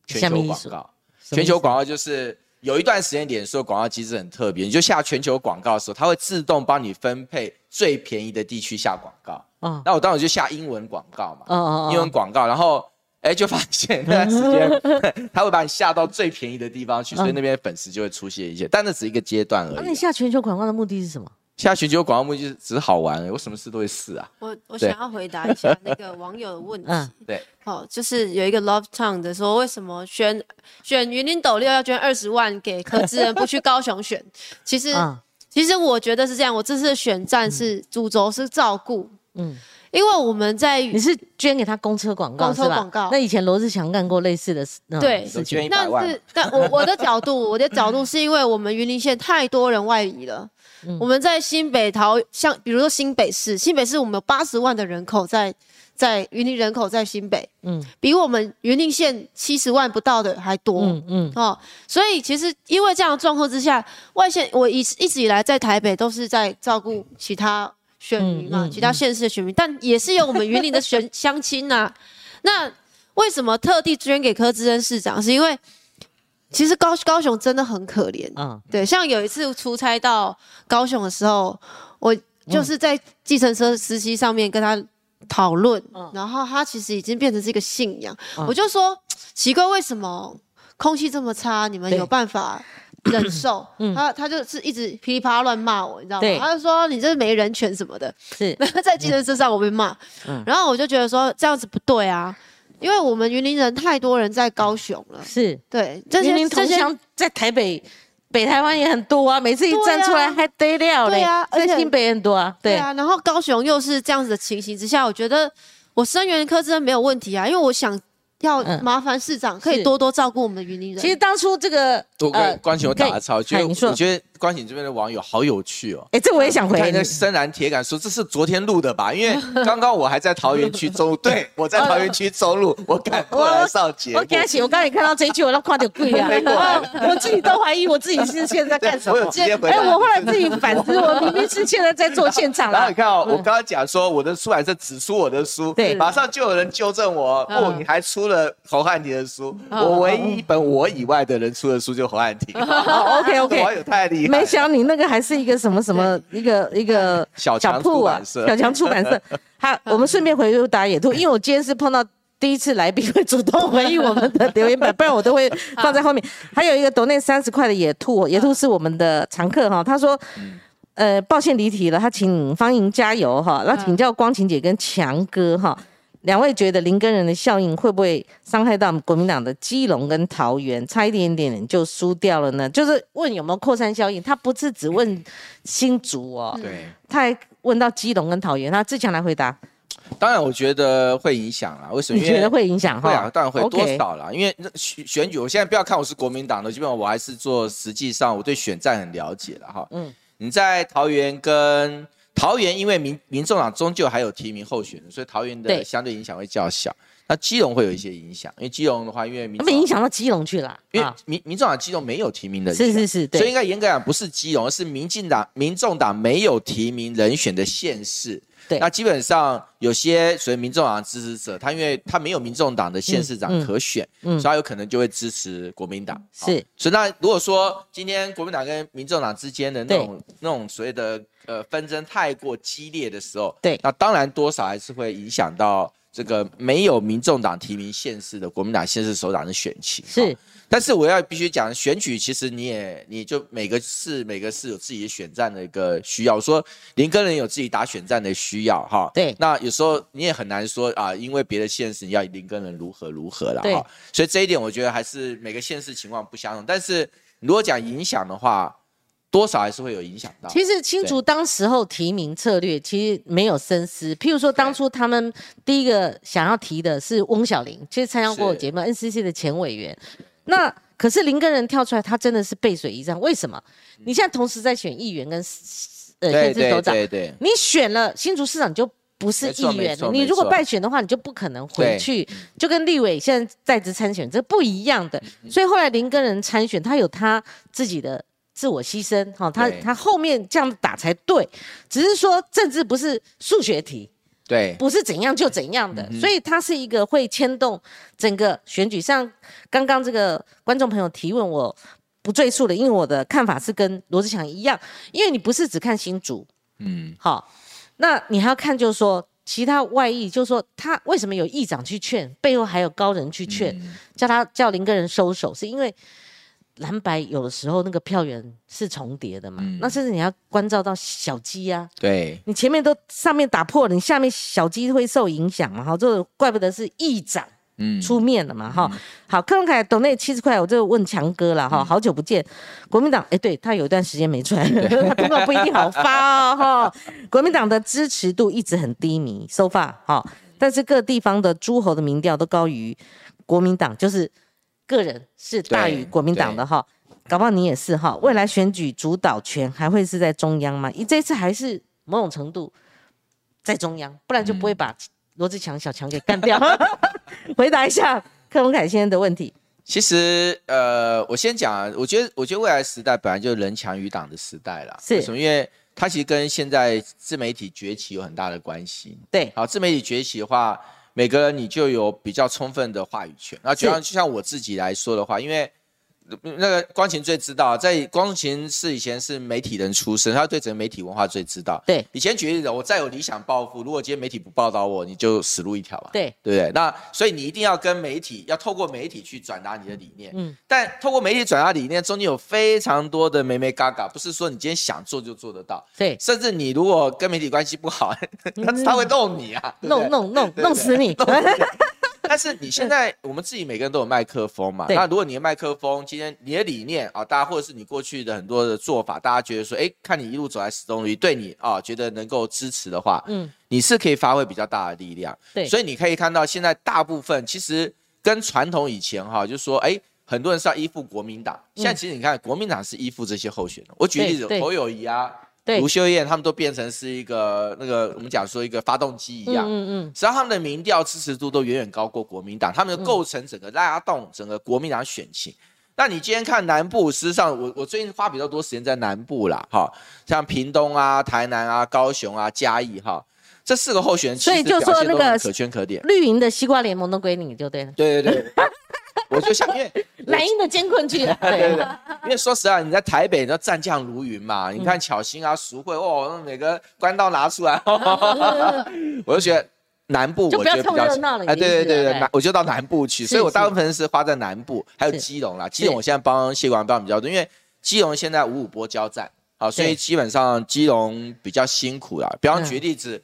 全球广告，全球广告就是。有一段时间，脸书的广告机制很特别，你就下全球广告的时候，它会自动帮你分配最便宜的地区下广告。嗯，那我当时就下英文广告嘛，嗯嗯英文广告，然后哎，就发现那段时间，他会把你下到最便宜的地方去，所以那边粉丝就会出现一些，但那只是一个阶段而已。那你下全球广告的目的是什么？下全球广告目的只是好玩，我什么事都会试啊。我我想要回答一下那个网友的问题。嗯，对。哦，就是有一个 Love Town 的说，为什么选选云林斗六要捐二十万给柯志恩，不去高雄选？其实，其实我觉得是这样。我这次选战是主轴是照顾，嗯，因为我们在你是捐给他公车广告，公车广告。那以前罗志祥干过类似的事，对，捐一百万。但是，但我我的角度，我的角度是因为我们云林县太多人外移了。我们在新北桃，像比如说新北市，新北市我们有八十万的人口在在云林人口在新北，嗯，比我们云林县七十万不到的还多，嗯嗯。哦，所以其实因为这样的状况之下，外县我一一直以来在台北都是在照顾其他选民嘛，其他县市的选民，但也是有我们云林的选 乡亲呐。那为什么特地捐给柯志恩市长？是因为其实高高雄真的很可怜，嗯，对，像有一次出差到高雄的时候，我就是在计程车司机上面跟他讨论，然后他其实已经变成是一个信仰，我就说奇怪，为什么空气这么差，你们有办法忍受？他他就是一直噼里啪啦乱骂我，你知道吗？他就说你这是没人权什么的，是 在计程车上我被骂，然后我就觉得说这样子不对啊。因为我们云林人太多人在高雄了，是对，这些同乡在台北、北台湾也很多啊，每次一站出来还得了嘞，在新北很多啊，对啊，然后高雄又是这样子的情形之下，我觉得我生源科真的没有问题啊，因为我想。要麻烦市长可以多多照顾我们的云林人。其实当初这个，我跟关晴我打个超，觉得我觉得关晴这边的网友好有趣哦。哎，这我也想回。看那深蓝铁杆说这是昨天录的吧？因为 刚刚我还在桃园区中路，对我在桃园区中路，我赶过来上节。我刚起，我刚才看到这一句，我都夸点跪啊！我自己都怀疑我自己是现在干什么。我有接回哎，我后来自己反思，我明明是现在在做现场。然后你看哦，我刚刚讲说我的出版社只出我的书，对，马上就有人纠正我，哦，你还出了。侯汉廷的书，我唯一一本我以外的人出的书就侯汉廷。OK OK，网友太厉害。没想你那个还是一个什么什么一个一个小强出版社，小强出版社。好，我们顺便回复打野兔，因为我今天是碰到第一次来宾会主动回应我们的留言板，不然我都会放在后面。还有一个抖内三十块的野兔，野兔是我们的常客哈。他说，呃，抱歉离题了，他请方莹加油哈，那请教光晴姐跟强哥哈。两位觉得林根人的效应会不会伤害到国民党的基隆跟桃园，差一点点就输掉了呢？就是问有没有扩散效应，他不是只问新竹哦，对，他还问到基隆跟桃园。他志强来回答。当然，我觉得会影响啦。为什么？你觉得会影响？会啊，当然会多少啦。因为选选举，我现在不要看我是国民党的，基本上我还是做，实际上我对选战很了解了哈。嗯，你在桃园跟。桃园因为民民众党终究还有提名候选人，所以桃园的相对影响会较小。那基隆会有一些影响，因为基隆的话，因为他们影响到基隆去了，因为民民众党基隆没有提名的，是是是，所以应该严格讲不是基隆，而是民进党民众党没有提名人选的县市。对，那基本上有些所谓民众党支持者，他因为他没有民众党的县市长可选，所以他有可能就会支持国民党。是，所以那如果说今天国民党跟民众党之间的那种那种所谓的呃纷争太过激烈的时候，对，那当然多少还是会影响到这个没有民众党提名县市的国民党县市首长的选情。是。但是我要必须讲，选举其实你也你就每个市每个市有自己的选战的一个需要。说林根人有自己打选战的需要哈，对。那有时候你也很难说啊，因为别的县市你要林根人如何如何了哈。所以这一点我觉得还是每个县市情况不相同。但是如果讲影响的话，多少还是会有影响到。其实青竹当时候提名策略其实没有深思，譬如说当初他们第一个想要提的是翁小玲，其实参加过我节目 NCC 的前委员。那可是林根人跳出来，他真的是背水一战。为什么？你现在同时在选议员跟呃县市首长，你选了新竹市长就不是议员了。你如果败选的话，你就不可能回去，就跟立委现在在职参选这不一样的。所以后来林根人参选，他有他自己的自我牺牲，哈，他他后面这样打才对。只是说政治不是数学题。对，不是怎样就怎样的，所以它是一个会牵动整个选举。像刚刚这个观众朋友提问，我不赘述了，因为我的看法是跟罗志祥一样，因为你不是只看新竹，嗯，好，那你还要看，就是说其他外溢，就是说他为什么有议长去劝，背后还有高人去劝，叫他叫林根人收手，是因为。蓝白有的时候那个票源是重叠的嘛，那甚至你要关照到小鸡啊，对，你前面都上面打破了，你下面小鸡会受影响嘛？哈，这怪不得是议长出面了嘛？哈，好，柯文凯抖那七十块，我就问强哥了哈，好久不见，国民党哎，对他有一段时间没出来，他根本不一定好发哦哈，国民党的支持度一直很低迷，so far 哈，但是各地方的诸侯的民调都高于国民党，就是。个人是大于国民党的哈，搞不好你也是哈。未来选举主导权还会是在中央吗？你这次还是某种程度在中央，不然就不会把罗志强小强给干掉。回答一下柯文凯先生的问题。其实呃，我先讲，我觉得我觉得未来时代本来就是人强于党的时代了。是什么？因为它其实跟现在自媒体崛起有很大的关系。对，好，自媒体崛起的话。每个人你就有比较充分的话语权。那就像就像我自己来说的话，因为那个光晴最知道，在光晴是以前是媒体人出身，他对整个媒体文化最知道。对，以前举例子，我再有理想抱负，如果今天媒体不报道我，你就死路一条吧。对，对不对？那所以你一定要跟媒体，要透过媒体去转达你的理念。嗯，但透过媒体转达理念，中间有非常多的眉眉嘎嘎，不是说你今天想做就做得到。对，甚至你如果跟媒体关系不好，他他会弄你啊，弄弄弄 弄死你。但是你现在我们自己每个人都有麦克风嘛？那如果你的麦克风今天你的理念啊，大家或者是你过去的很多的做法，大家觉得说，哎，看你一路走来始终如一，对你啊觉得能够支持的话，嗯，你是可以发挥比较大的力量。对，所以你可以看到现在大部分其实跟传统以前哈，就是说，哎，很多人是要依附国民党，现在其实你看国民党是依附这些候选人。我举例子，侯友谊啊。卢秀燕他们都变成是一个那个我们讲说一个发动机一样，嗯嗯，实际上他们的民调支持度都远远高过国民党，他们的构成整个拉动整个国民党选情。那你今天看南部，实际上我我最近花比较多时间在南部啦，哈，像屏东啊、台南啊、高雄啊、嘉义哈，这四个候选人，所以就说那个可圈可点，绿营的西瓜联盟都归你就对了，对对对。我就想，因为 蓝鹰的监困去了。对对，因为说实话，你在台北，你战将如云嘛。你看巧心啊、淑慧哦，每个官刀拿出来，我就觉得南部我觉得比较哎，对对对对，我就到南部去，所以我大部分是花在南部，还有基隆啦。基隆我现在帮谢管帮比较多，因为基隆现在五五波交战，好，所以基本上基隆比较辛苦啦。比方举例子，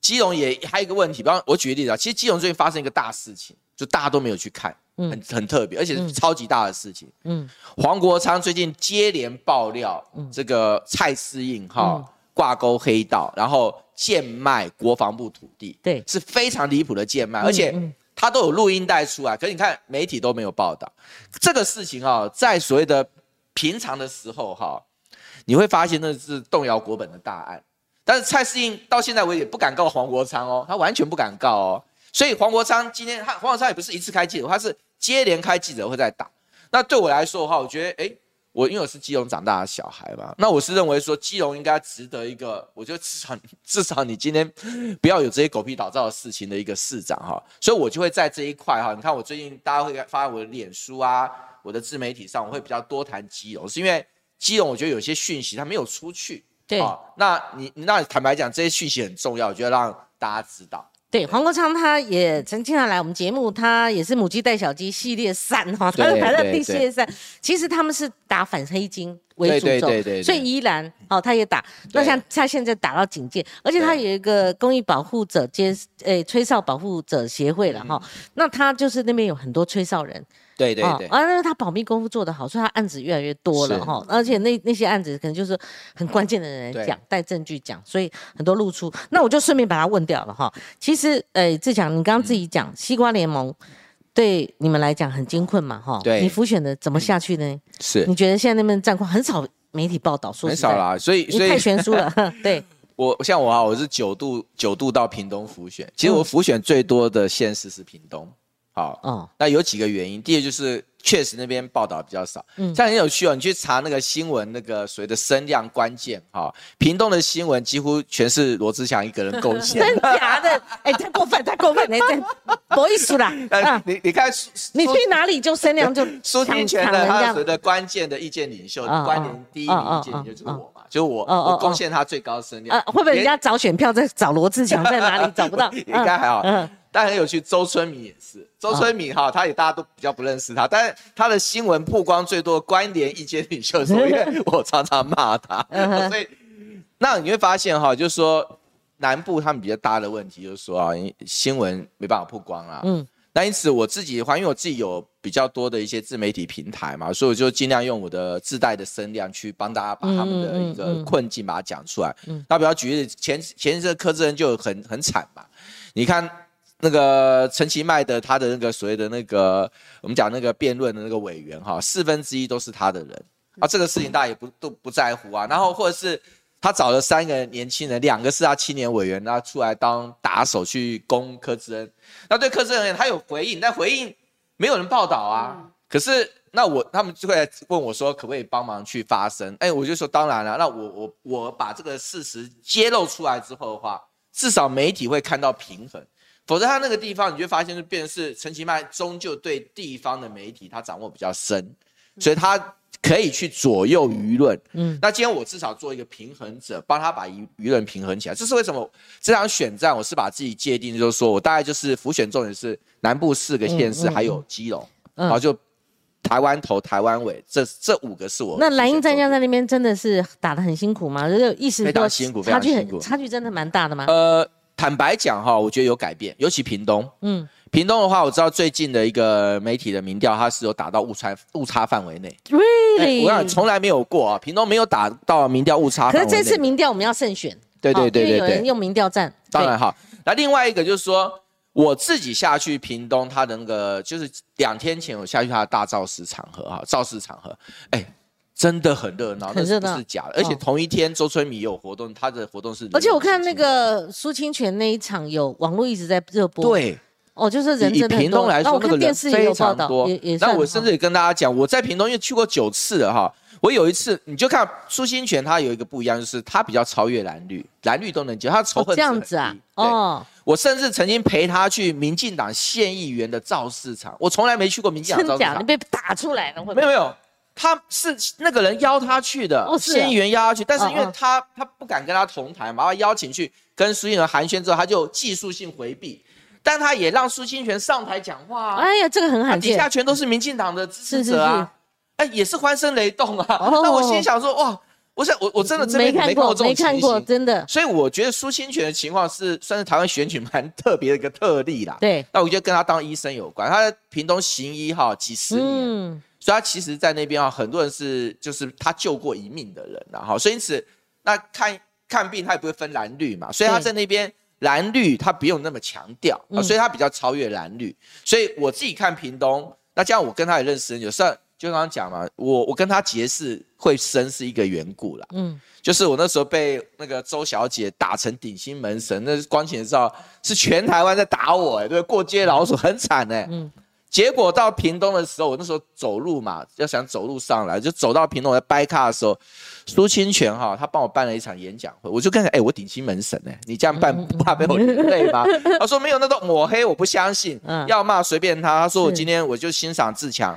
基隆也还有一个问题，比方我举个例子啊，其实基隆最近发生一个大事情，就大家都没有去看。很很特别，而且是超级大的事情。嗯，黄国昌最近接连爆料，这个蔡思应哈挂钩黑道，然后贱卖国防部土地，对，是非常离谱的贱卖，而且他都有录音带出来，可是你看媒体都没有报道。这个事情啊，在所谓的平常的时候哈，你会发现那是动摇国本的大案，但是蔡思应到现在为止不敢告黄国昌哦，他完全不敢告哦。所以黄国昌今天他黄国昌也不是一次开记者，他是接连开记者会在打。那对我来说的话，我觉得，哎，我因为我是基隆长大的小孩嘛，那我是认为说基隆应该值得一个，我觉得至少至少你今天不要有这些狗屁倒灶的事情的一个市长哈。所以我就会在这一块哈，你看我最近大家会发我的脸书啊，我的自媒体上，我会比较多谈基隆，是因为基隆我觉得有些讯息它没有出去。对。那你那坦白讲，这些讯息很重要，我觉得让大家知道。对黄国昌，他也曾经常来我们节目，他也是母鸡带小鸡系列三哈，他是排在第系列三。其实他们是打反黑金为主轴，所以依然哦，他也打。那像他现在打到警戒，而且他有一个公益保护者兼诶吹哨保护者协会了哈，那他就是那边有很多吹哨人。对对对，啊，那他保密功夫做得好，所以他案子越来越多了哈，而且那那些案子可能就是很关键的人讲，带证据讲，所以很多露出。那我就顺便把他问掉了哈。其实，呃，志强，你刚刚自己讲西瓜联盟对你们来讲很艰困嘛哈？对，你浮选的怎么下去呢？是，你觉得现在那边战况很少媒体报道，说很少啦，所以所以太悬殊了。对，我像我啊，我是九度九度到屏东浮选，其实我浮选最多的县市是屏东。好，嗯，那有几个原因。第一就是，确实那边报道比较少。嗯，这样很有趣哦。你去查那个新闻，那个所谓的声量关键，哈，屏东的新闻几乎全是罗志祥一个人贡献。真假的？哎，太过分，太过分哎，这不好意思啦。你你看，你去哪里就声量就苏清泉的他所谓的关键的意见领袖，关联第一名意见领袖就是我嘛，就是我，我贡献他最高声量。呃会不会人家找选票在找罗志祥在哪里找不到？应该还好。但很有趣，周春米也是。周春米哈，他也大家都比较不认识他，但是他的新闻曝光最多，关联意见领袖，因为我常常骂他，所以那你会发现哈，就是说南部他们比较大的问题，就是说啊，新闻没办法曝光啊。嗯。那因此我自己的话，因为我自己有比较多的一些自媒体平台嘛，所以我就尽量用我的自带的声量去帮大家把他们的一个困境把它讲出来。嗯。那比方举例，前前一阵柯志恩就很很惨嘛，你看。那个陈其迈的他的那个所谓的那个我们讲那个辩论的那个委员哈，四分之一都是他的人啊，这个事情大家也不都不在乎啊。然后或者是他找了三个年轻人，两个是他青年委员，那出来当打手去攻柯志恩。那对柯志恩他有回应，但回应没有人报道啊。可是那我他们就会问我说，可不可以帮忙去发声？哎，我就说当然了。那我我我把这个事实揭露出来之后的话，至少媒体会看到平衡。否则他那个地方，你就发现就变成是陈其迈终究对地方的媒体他掌握比较深，所以他可以去左右舆论。嗯，那今天我至少做一个平衡者，帮他把舆舆论平衡起来。这是为什么？这场选战我是把自己界定，就是说我大概就是浮选重点是南部四个县市，还有基隆，然后就。台湾头、台湾尾，这这五个是我。那蓝营战将在那边真的是打得很辛苦吗？就意思非常辛苦，非常辛苦差距真的蛮大的吗？呃，坦白讲哈，我觉得有改变，尤其屏东。嗯，屏东的话，我知道最近的一个媒体的民调，它是有打到误差误差范围内。Really？我想从来没有过啊，屏东没有打到民调误差。可是这次民调我们要慎选。对对对对对。有人用民调战。当然哈。那另外一个就是说。我自己下去屏东，他的那个就是两天前我下去他的大造势场合哈，造势场合，哎，真的很热闹，那是不是假的？而且同一天周春米有活动，他的活动是，而且我看那个苏清泉那一场有网络一直在热播，对，哦，就是人真的屏东来说，那个人非常多，那我甚至也跟大家讲，我在屏东因为去过九次了哈。我有一次，你就看苏清泉，他有一个不一样，就是他比较超越蓝绿，蓝绿都能接，他仇恨这样子啊。哦，我甚至曾经陪他去民进党县议员的造势场，我从来没去过民进党造市场。你被打出来了？没有没有，他是那个人邀他去的，县议员邀他去，但是因为他他不敢跟他同台嘛，把他邀请去跟苏清泉寒暄之后，他就技术性回避，但他也让苏清泉上台讲话。哎呀，这个很罕见，底下全都是民进党的支持者啊。哎，也是欢声雷动啊！那我心想说，哇，我想我我真的真没看过这种情形，真的。所以我觉得苏清泉的情况是算是台湾选举蛮特别的一个特例啦。对，那我觉得跟他当医生有关，他在屏东行医哈几十年，所以他其实在那边啊，很多人是就是他救过一命的人然后所以因此那看看病他也不会分蓝绿嘛，所以他在那边蓝绿他不用那么强调啊，所以他比较超越蓝绿。所以我自己看屏东，那这样我跟他也认识很久，算。就刚刚讲嘛，我我跟他结识会生是一个缘故啦。嗯，就是我那时候被那个周小姐打成顶心门神，那光前知道是全台湾在打我哎，对，过街老鼠很惨哎。嗯，结果到屏东的时候，我那时候走路嘛，要想走路上来，就走到屏东在掰卡的时候，苏清泉哈，他帮我办了一场演讲会，我就跟他哎，我顶心门神哎，你这样办不怕被我连累吗？他说没有，那都抹黑，我不相信，要骂随便他。他说我今天我就欣赏自强。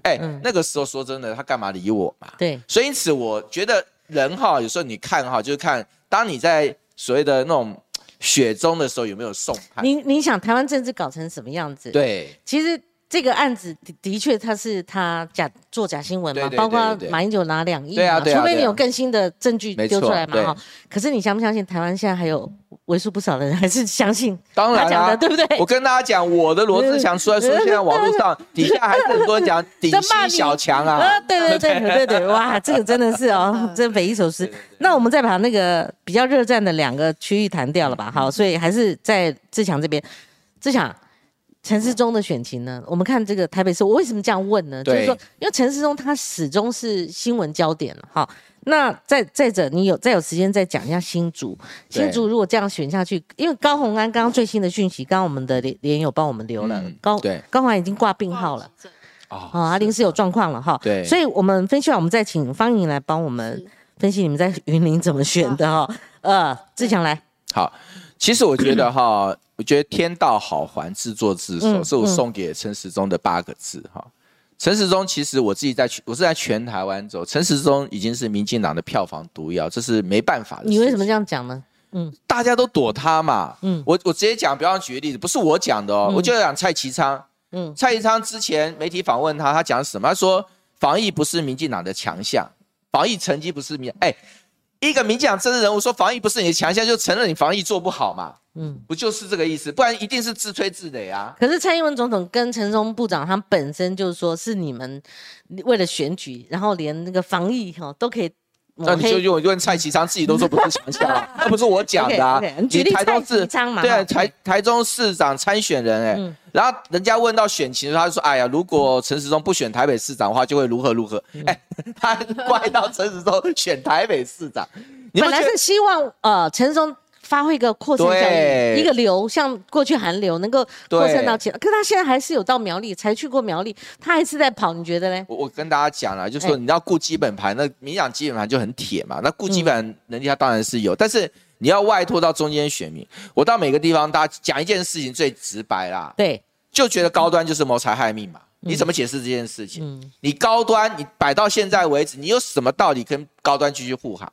哎，那个时候说真的，他干嘛理我嘛？对，所以因此我觉得人哈，有时候你看哈，就是看当你在所谓的那种雪中的时候，有没有送判？你你想台湾政治搞成什么样子？对，其实。这个案子的的确，他是他假做假新闻嘛，包括马英九拿两亿嘛，除非你有更新的证据丢出来嘛哈。可是你相不相信台湾现在还有为数不少的人还是相信他讲的，对不对？我跟大家讲，我的罗志祥出来说，现在网络上底下还是很多人讲 顶新小强啊。对对对对对，哇，这个真的是哦，真匪夷所思。那我们再把那个比较热战的两个区域谈掉了吧？好，所以还是在志强这边，志强。陈世忠的选情呢？我们看这个台北市，我为什么这样问呢？就是说，因为陈世忠他始终是新闻焦点了。哈，那再再者，你有再有时间再讲一下新竹。新竹如果这样选下去，因为高鸿安刚刚最新的讯息，刚刚我们的连连友帮我们留了高高鸿安已经挂病号了。哦，啊，临时有状况了哈。对，所以我们分析完，我们再请方莹来帮我们分析你们在云林怎么选的哈。呃，志强来。好，其实我觉得 哈。我觉得天道好还，自作自受，是我送给陈时中的八个字哈。陈时中其实我自己在，我是在全台湾走，陈时中已经是民进党的票房毒药，这是没办法的。你为什么这样讲呢？嗯，大家都躲他嘛。嗯，我我直接讲，比方举个例子，不是我讲的哦，我就讲蔡其昌。嗯，蔡其昌之前媒体访问他，他讲什么？他说防疫不是民进党的强项，防疫成绩不是民哎。一个民进党政治人物说防疫不是你的强项，就承认你防疫做不好嘛？嗯，不就是这个意思？不然一定是自吹自擂啊。可是蔡英文总统跟陈松部长，他本身就是说是你们为了选举，然后连那个防疫哈都可以。那你就用问蔡其昌自己都说不是强项，那不是我讲的啊。你台中市对啊，台台中市长参选人哎，然后人家问到选情，他就说：哎呀，如果陈时中不选台北市长的话，就会如何如何。哎，他怪到陈时中选台北市长，本来是希望呃陈时中。发挥一个扩散效应，一个流像过去寒流能够扩散到其他，可是他现在还是有到苗栗，才去过苗栗，他还是在跑，你觉得呢？我我跟大家讲了，就是说你要顾基本盘，那民养基本盘就很铁嘛，那顾基本能力他当然是有，但是你要外拓到中间选民，我到每个地方，大家讲一件事情最直白啦，对，就觉得高端就是谋财害命嘛。你怎么解释这件事情？你高端你摆到现在为止，你有什么道理跟高端继续护航？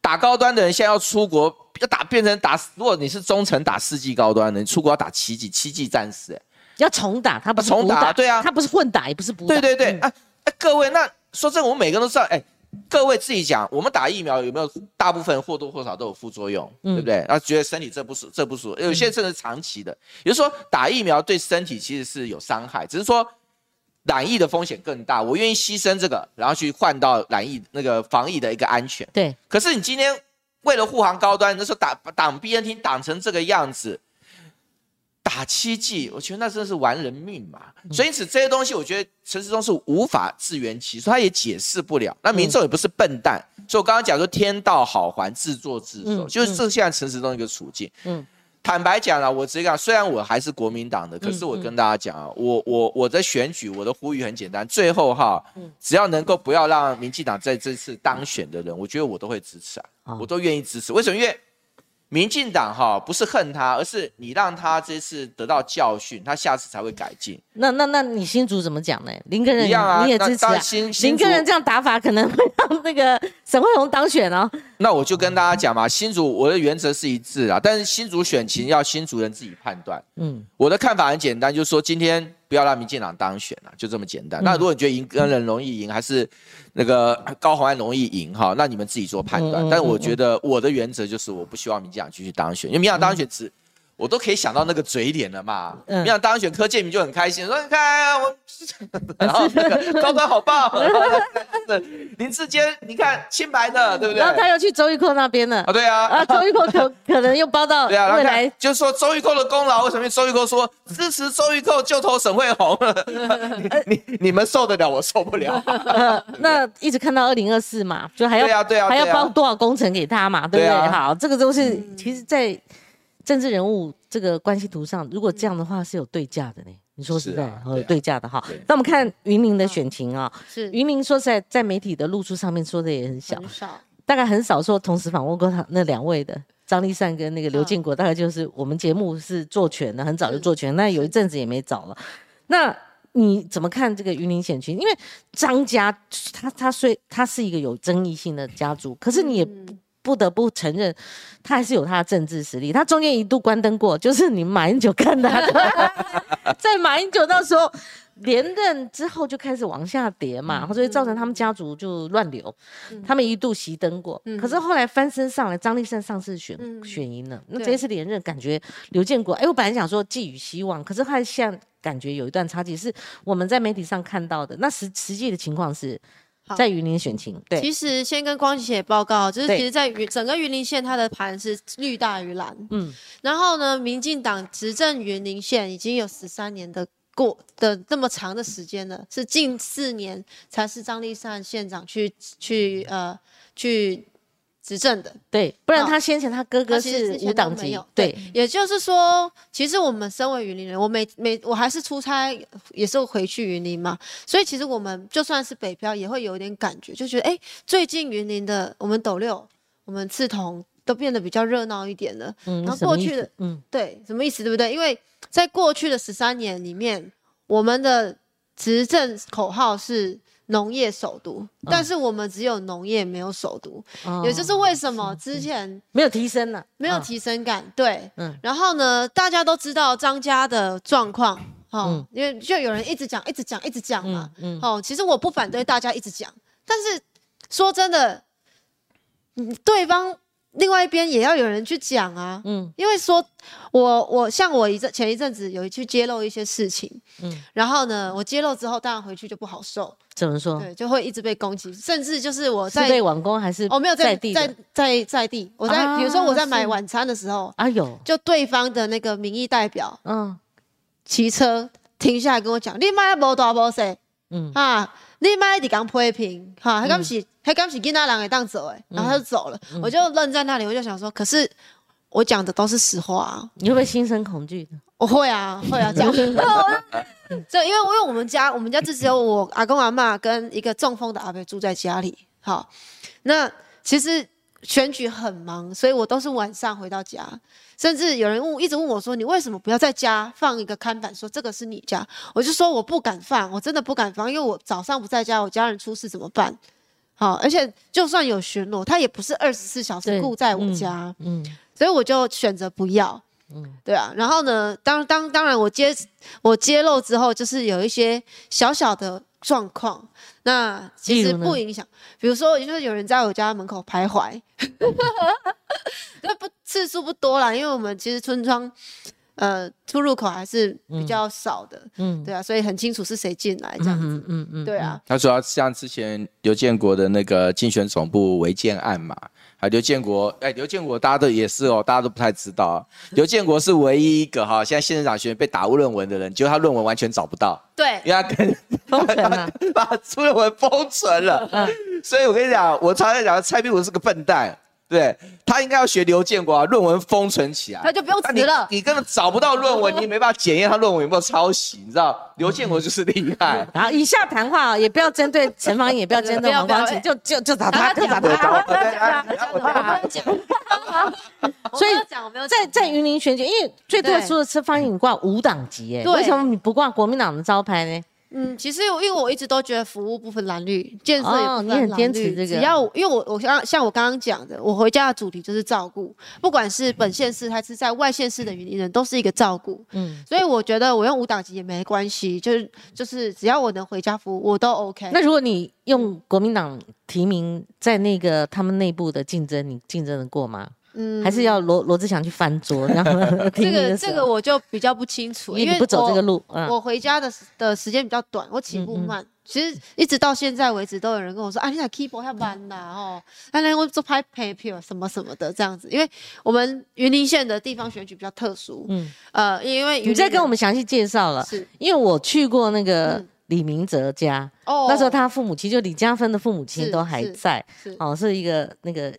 打高端的人现在要出国，要打变成打，如果你是中层打四季高端的，你出国要打七季七季战士，哎，要重打，他不是重打，对啊，他不是混打，也不是不打，对对对，哎哎，各位，那说真，我们每个人都知道，哎。各位自己讲，我们打疫苗有没有大部分或多或少都有副作用，对不对？然后觉得身体这不舒这不舒服，有些甚至长期的。也就是说，打疫苗对身体其实是有伤害，只是说染疫的风险更大。我愿意牺牲这个，然后去换到染疫那个防疫的一个安全。对。可是你今天为了护航高端，那时候打挡 BNT 挡成这个样子。打七剂，我觉得那真的是玩人命嘛。所以因此这些东西，我觉得陈时中是无法自圆其说，他也解释不了。那民众也不是笨蛋，所以我刚刚讲说天道好还，自作自受，就是这现在陈时中一个处境。嗯，坦白讲啊，我直接讲，虽然我还是国民党的，可是我跟大家讲啊，我我我的选举，我的呼吁很简单，最后哈，只要能够不要让民进党在这次当选的人，我觉得我都会支持啊，我都愿意支持。为什么？因为民进党哈不是恨他，而是你让他这次得到教训，他下次才会改进。那那那你新竹怎么讲呢？林根人一样啊，你也支持啊？林根人这样打法可能会让那个沈惠宏当选哦。那我就跟大家讲嘛，新竹我的原则是一致啊，但是新竹选情要新竹人自己判断。嗯，我的看法很简单，就是说今天。不要让民进党当选了，就这么简单。那如果你觉得赢跟人容易赢，还是那个高虹安容易赢哈，那你们自己做判断。但是我觉得我的原则就是，我不希望民进党继续当选，因为民进党当选只。我都可以想到那个嘴脸了嘛，你想当选柯建明就很开心，说你看我，然后那个高端好棒，林志坚你看清白的，对不对？然后他又去周玉蔻那边了，啊对啊，啊周玉蔻可可能又包到 对啊未来，就是说周玉蔻的功劳，为什么周玉蔻说支持周玉蔻就投沈惠宏？你你们受得了，我受不了。那一直看到二零二四嘛，就还要对啊对啊，还要包多少工程给他嘛，对不对？好，这个都是其实，在。政治人物这个关系图上，如果这样的话是有对价的呢？你说实在，有对价的哈。那我们看云林的选情啊，是云林说实在，在媒体的露出上面说的也很小，大概很少说同时访问过他那两位的张立善跟那个刘建国，大概就是我们节目是做全的，很早就做全，那有一阵子也没找了。那你怎么看这个云林选情？因为张家他他虽他是一个有争议性的家族，可是你也不。得不承认，他还是有他的政治实力。他中间一度关灯过，就是你马英九看他的，在马英九那时候连任之后就开始往下跌嘛，所以造成他们家族就乱流。他们一度熄灯过，可是后来翻身上来，张立善上次选选赢了，那这次连任感觉刘建国，哎，我本来想说寄予希望，可是他现在感觉有一段差距，是我们在媒体上看到的。那实实际的情况是。在云林选情，对，其实先跟光姐报告，就是其实，在云整个云林县，它的盘是绿大于蓝，嗯，然后呢，民进党执政云林县已经有十三年的过的这么长的时间了，是近四年才是张立善县长去去呃去。执政的对，不然他先前他哥哥是无党籍，对，也就是说，其实我们身为云林人，我每每我还是出差，也是回去云林嘛，所以其实我们就算是北漂，也会有一点感觉，就觉得哎，最近云林的我们斗六、我们刺桐都变得比较热闹一点了。嗯，然后过去的，嗯，对，什么意思，对不对？因为在过去的十三年里面，我们的执政口号是。农业首都，但是我们只有农业没有首都，也就是为什么之前没有提升了？没有提升感，对，嗯。然后呢，大家都知道张家的状况，哦，因为就有人一直讲，一直讲，一直讲嘛，嗯。哦，其实我不反对大家一直讲，但是说真的，对方。另外一边也要有人去讲啊，嗯，因为说，我我像我一阵前一阵子有去揭露一些事情，嗯，然后呢，我揭露之后，当然回去就不好受。怎么说？对，就会一直被攻击，甚至就是我在被网攻还是哦没有在地在在在地，我在比如说我在买晚餐的时候啊有，就对方的那个民意代表，嗯，骑车停下来跟我讲，你妈无大无小，嗯。啊。你妈一直讲批评，哈，还刚是还刚是跟他人会当走哎，然后他就走了，我就愣在那里，我就想说，可是我讲的都是实话，你会不会心生恐惧？我会啊，会啊，讲。这因为因为我们家我们家就只有我阿公阿妈跟一个中风的阿伯住在家里，好，那其实选举很忙，所以我都是晚上回到家。甚至有人问，一直问我说：“你为什么不要在家放一个看板，说这个是你家？”我就说我不敢放，我真的不敢放，因为我早上不在家，我家人出事怎么办？好，而且就算有巡逻，他也不是二十四小时顾在我家，嗯，所以我就选择不要，嗯，对啊。然后呢，当当当然我揭我揭露之后，就是有一些小小的。状况，那其实不影响。比如说，就是有人在我家门口徘徊，那不次数不多啦，因为我们其实村庄，呃，出入口还是比较少的。嗯，对啊，所以很清楚是谁进来这样子。嗯嗯嗯，对啊。他主要像之前刘建国的那个竞选总部违建案嘛。啊，刘建国，哎，刘建国，大家都也是哦，大家都不太知道。啊刘建国是唯一一个哈，现在县长学院被打误论文的人，结果他论文完全找不到。对，因为他跟封存了，把出论文封存了。嗯，所以我跟你讲，我常常讲蔡壁如是个笨蛋。对他应该要学刘建国啊，论文封存起来，他就不用辞了。你根本找不到论文，你没办法检验他论文有没有抄袭，你知道？刘建国就是厉害。然后以下谈话也不要针对陈芳也不要针对黄光芹，就就就打他，就打他。不要讲，不要讲。所以在在云林选举，因为最特殊的是方颖挂五党籍，哎，为什么你不挂国民党的招牌呢？嗯，其实因为我一直都觉得服务不分蓝绿，建设也不分蓝绿。你很坚持这个，只要因为我我刚像我刚刚讲的，我回家的主题就是照顾，不管是本县市还是在外县市的云林人，都是一个照顾。嗯，所以我觉得我用五党籍也没关系，就是就是只要我能回家服务，我都 OK。那如果你用国民党提名在那个他们内部的竞争，你竞争得过吗？嗯，还是要罗罗志祥去翻桌，然后 这个这个我就比较不清楚，因为不走这个路。我回家的的时间比较短，我起步慢。其实一直到现在为止，都有人跟我说：“啊，你那 keyboard 要慢呐，哦，那那我做拍 paper 什么什么的这样子。”因为我们云林县的地方选举比较特殊，嗯，呃，因为你在跟我们详细介绍了，是因为我去过那个李明哲家，哦，那时候他父母亲就李家芬的父母亲都还在，哦，是一个那个。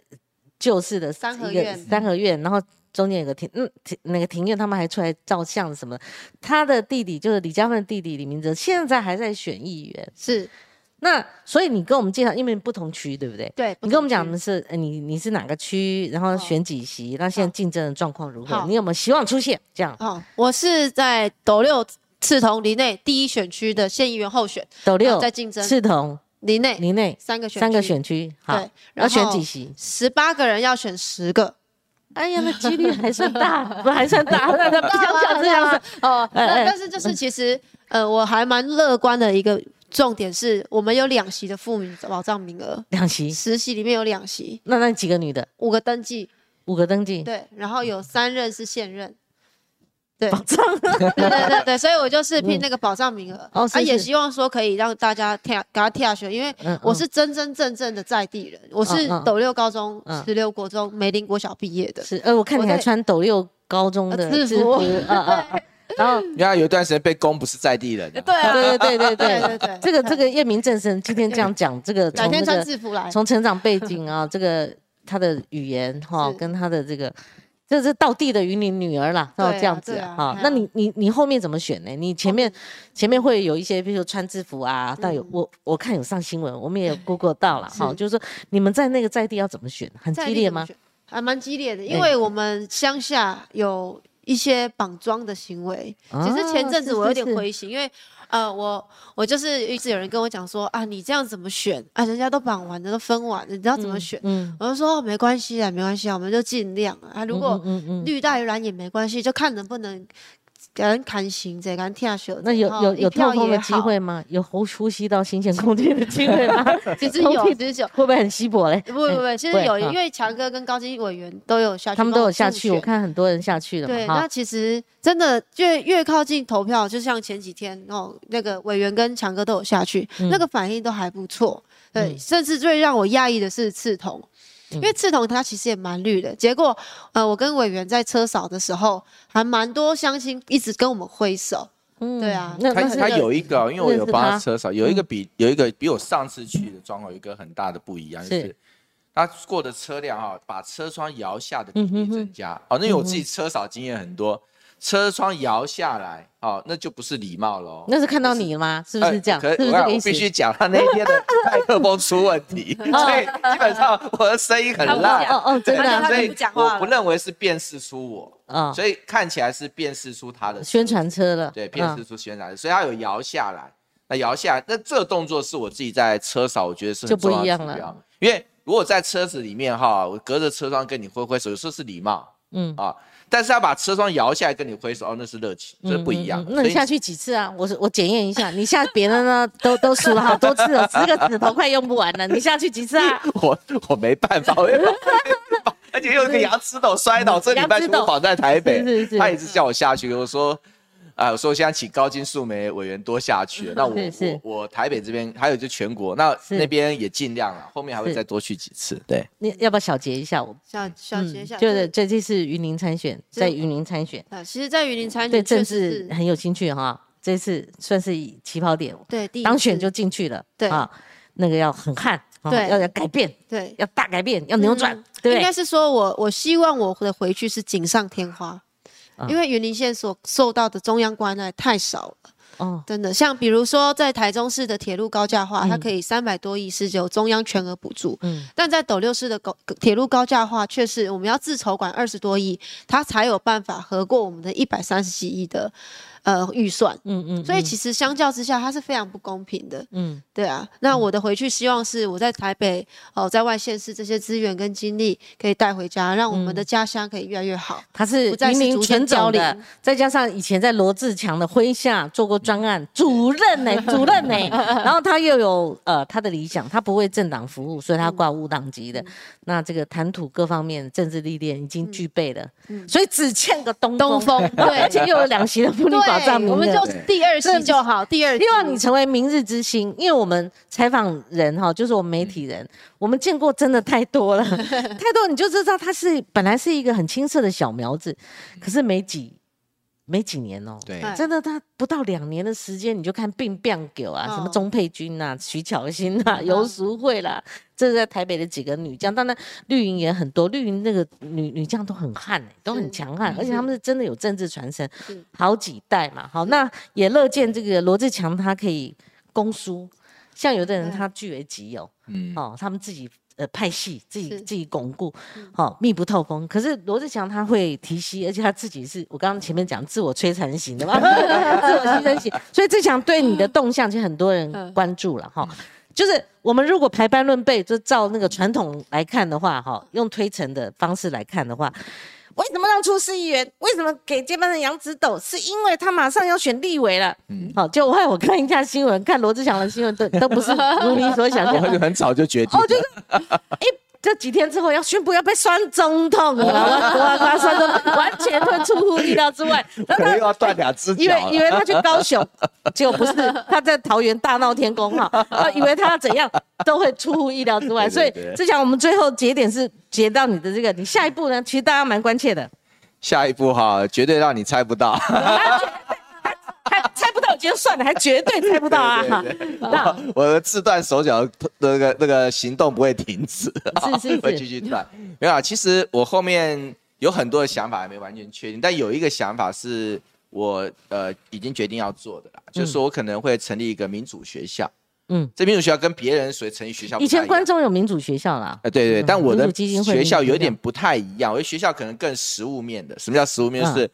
旧式的三合院，三合院，然后中间有个庭，嗯，庭那个庭院，他们还出来照相什么。他的弟弟就是李嘉芬的弟弟李明哲，现在还在选议员。是，那所以你跟我们介绍，因为不同区，对不对？对。你跟我们讲的是，你你是哪个区，然后选几席，那现在竞争的状况如何？你有没有希望出现这样？哦，我是在斗六赤桐林内第一选区的县议员候选，斗六在竞争赤桐。林内，林内三个选三个选区，对，要选几席？十八个人要选十个，哎呀，那几率还算大，不还算大？那不想讲这样子哦。但是就是其实，呃，我还蛮乐观的一个重点是我们有两席的妇民保障名额，两席，十席里面有两席。那那几个女的？五个登记，五个登记，对，然后有三任是现任。对。保障，对对对对，所以我就是拼那个保障名额，他也希望说可以让大家跳给他跳下去，因为我是真真正正的在地人，我是斗六高中、十六国中、美林国小毕业的。是，呃，我看你还穿斗六高中的制服，然后，原来有一段时间被攻不是在地人。对对对对对对。对，这个这个叶明正生今天这样讲，这个从天穿制服？从成长背景啊，这个他的语言哈，跟他的这个。这是道地的云林女儿啦，哦，这样子哈。那你你你后面怎么选呢？你前面前面会有一些，比如说穿制服啊，但有我我看有上新闻，我们也有 Google 到了哈。就是说你们在那个在地要怎么选？很激烈吗？还蛮激烈的，因为我们乡下有一些绑桩的行为。其实前阵子我有点灰心，因为。呃，我我就是一直有人跟我讲说啊，你这样怎么选啊？人家都绑完了，都分完了，你知道怎么选？嗯，我就说没关系啊，没关系啊，我们就尽量啊。如果绿带蓝也没关系，就看能不能。给人看行，再给人听秀。那有有有透风的机会吗？有呼呼吸到新鲜空气的机会吗？其实有，其实有。会不会很稀薄嘞？不不不，其实有，因为强哥跟高金委员都有下去，他们都有下去。我看很多人下去了。对，那其实真的越越靠近投票，就像前几天哦，那个委员跟强哥都有下去，那个反应都还不错。对，甚至最让我讶异的是刺桐。因为刺桐它其实也蛮绿的，结果，呃，我跟委员在车扫的时候，还蛮多乡亲一直跟我们挥手。嗯，对啊，他他有一个，因为我有帮他车扫，有一个比有一个比我上次去的状况有一个很大的不一样，就是他过的车辆哈，把车窗摇下的比例增加。哦，那我自己车扫经验很多，车窗摇下来，哦，那就不是礼貌喽。那是看到你了吗？是不是这样？可是我必须讲，他那天的麦克风出问题，所以基本上我的声音很烂。哦哦，真的，所以我不认为是辨识出我。嗯，所以看起来是辨识出他的宣传车了。对，辨识出宣传车，所以他有摇下来。那摇下来，那这个动作是我自己在车上，我觉得是很重要的。因为如果在车子里面哈，我隔着车窗跟你挥挥手，有时候是礼貌。嗯啊。但是要把车窗摇下来跟你挥手哦，那是热情，这不一样。那你下去几次啊？我我检验一下，你下别人呢都都数了好多次了，十个指头快用不完了。你下去几次啊？我我没办法，而且又一个牙齿斗摔倒，这礼拜就跑在台北，他一直叫我下去，我说。啊，我说现在请高金素梅委员多下去。那我我我台北这边还有就全国，那那边也尽量了，后面还会再多去几次。对，你要不要小结一下？我小小结一下，就是这这次云林参选，在云林参选。啊，其实，在云林参选对政治很有兴趣哈。这次算是起跑点，对，当选就进去了。对啊，那个要很悍，对，要要改变，对，要大改变，要扭转。对，应该是说我我希望我的回去是锦上添花。因为云林县所受到的中央关爱太少了，哦，真的，像比如说在台中市的铁路高架化，它可以三百多亿是由中央全额补助，嗯，但在斗六市的高铁路高架化却是我们要自筹管二十多亿，它才有办法合过我们的一百三十几亿的。呃，预算，嗯嗯，所以其实相较之下，它是非常不公平的，嗯，对啊。那我的回去希望是我在台北哦，在外县市这些资源跟精力可以带回家，让我们的家乡可以越来越好。他是云林全总的，再加上以前在罗志强的麾下做过专案主任呢，主任呢，然后他又有呃他的理想，他不为政党服务，所以他挂无党籍的。那这个谈吐各方面政治历练已经具备了，所以只欠个东东风，对，而且又有两席的我们就第二期就好，第二希望你成为明日之星，因为我们采访人哈，就是我们媒体人，我们见过真的太多了，太多你就知道他是本来是一个很青涩的小苗子，可是没几没几年哦，对，真的他不到两年的时间，你就看病变狗啊，什么钟佩君呐、徐巧芯呐、游淑慧啦。这是在台北的几个女将，当然绿营也很多，绿营那个女女将都很悍都很强悍，而且他们是真的有政治传承，好几代嘛。好，那也乐见这个罗志强他可以攻书，像有的人他据为己有，嗯，哦，他们自己呃派系自己自己巩固，好密不透风。可是罗志祥他会提息，而且他自己是我刚刚前面讲自我摧残型的嘛，自我牺牲型，所以志祥对你的动向其实很多人关注了哈。就是我们如果排班论辈，就照那个传统来看的话，哈，用推陈的方式来看的话，为什么让出市议员？为什么给接班人杨子斗？是因为他马上要选立委了。嗯，好，就害我看一下新闻，看罗志祥的新闻，都都不是如你所想象。很早就决定。哦，就是，哎。这几天之后要宣布要被选总统了，哇他完全会出乎意料之外，可能又要断两只脚。以为以为他去高雄，结果不是，他在桃园大闹天宫哈，以为他要怎样都会出乎意料之外。所以志强，我们最后节点是截到你的这个，你下一步呢？其实大家蛮关切的。下一步哈，绝对让你猜不到。就算了，还绝对猜不到啊！那我的自断手脚的那个那个行动不会停止，是 是会继续断。没有，其实我后面有很多的想法还没完全确定，但有一个想法是我呃已经决定要做的啦，就是说我可能会成立一个民主学校。嗯，这民主学校跟别人所成立学校以前观众有民主学校啦。呃，对对，但我的学校有点不太一样，我的学校可能更实物面的。什么叫实物面？是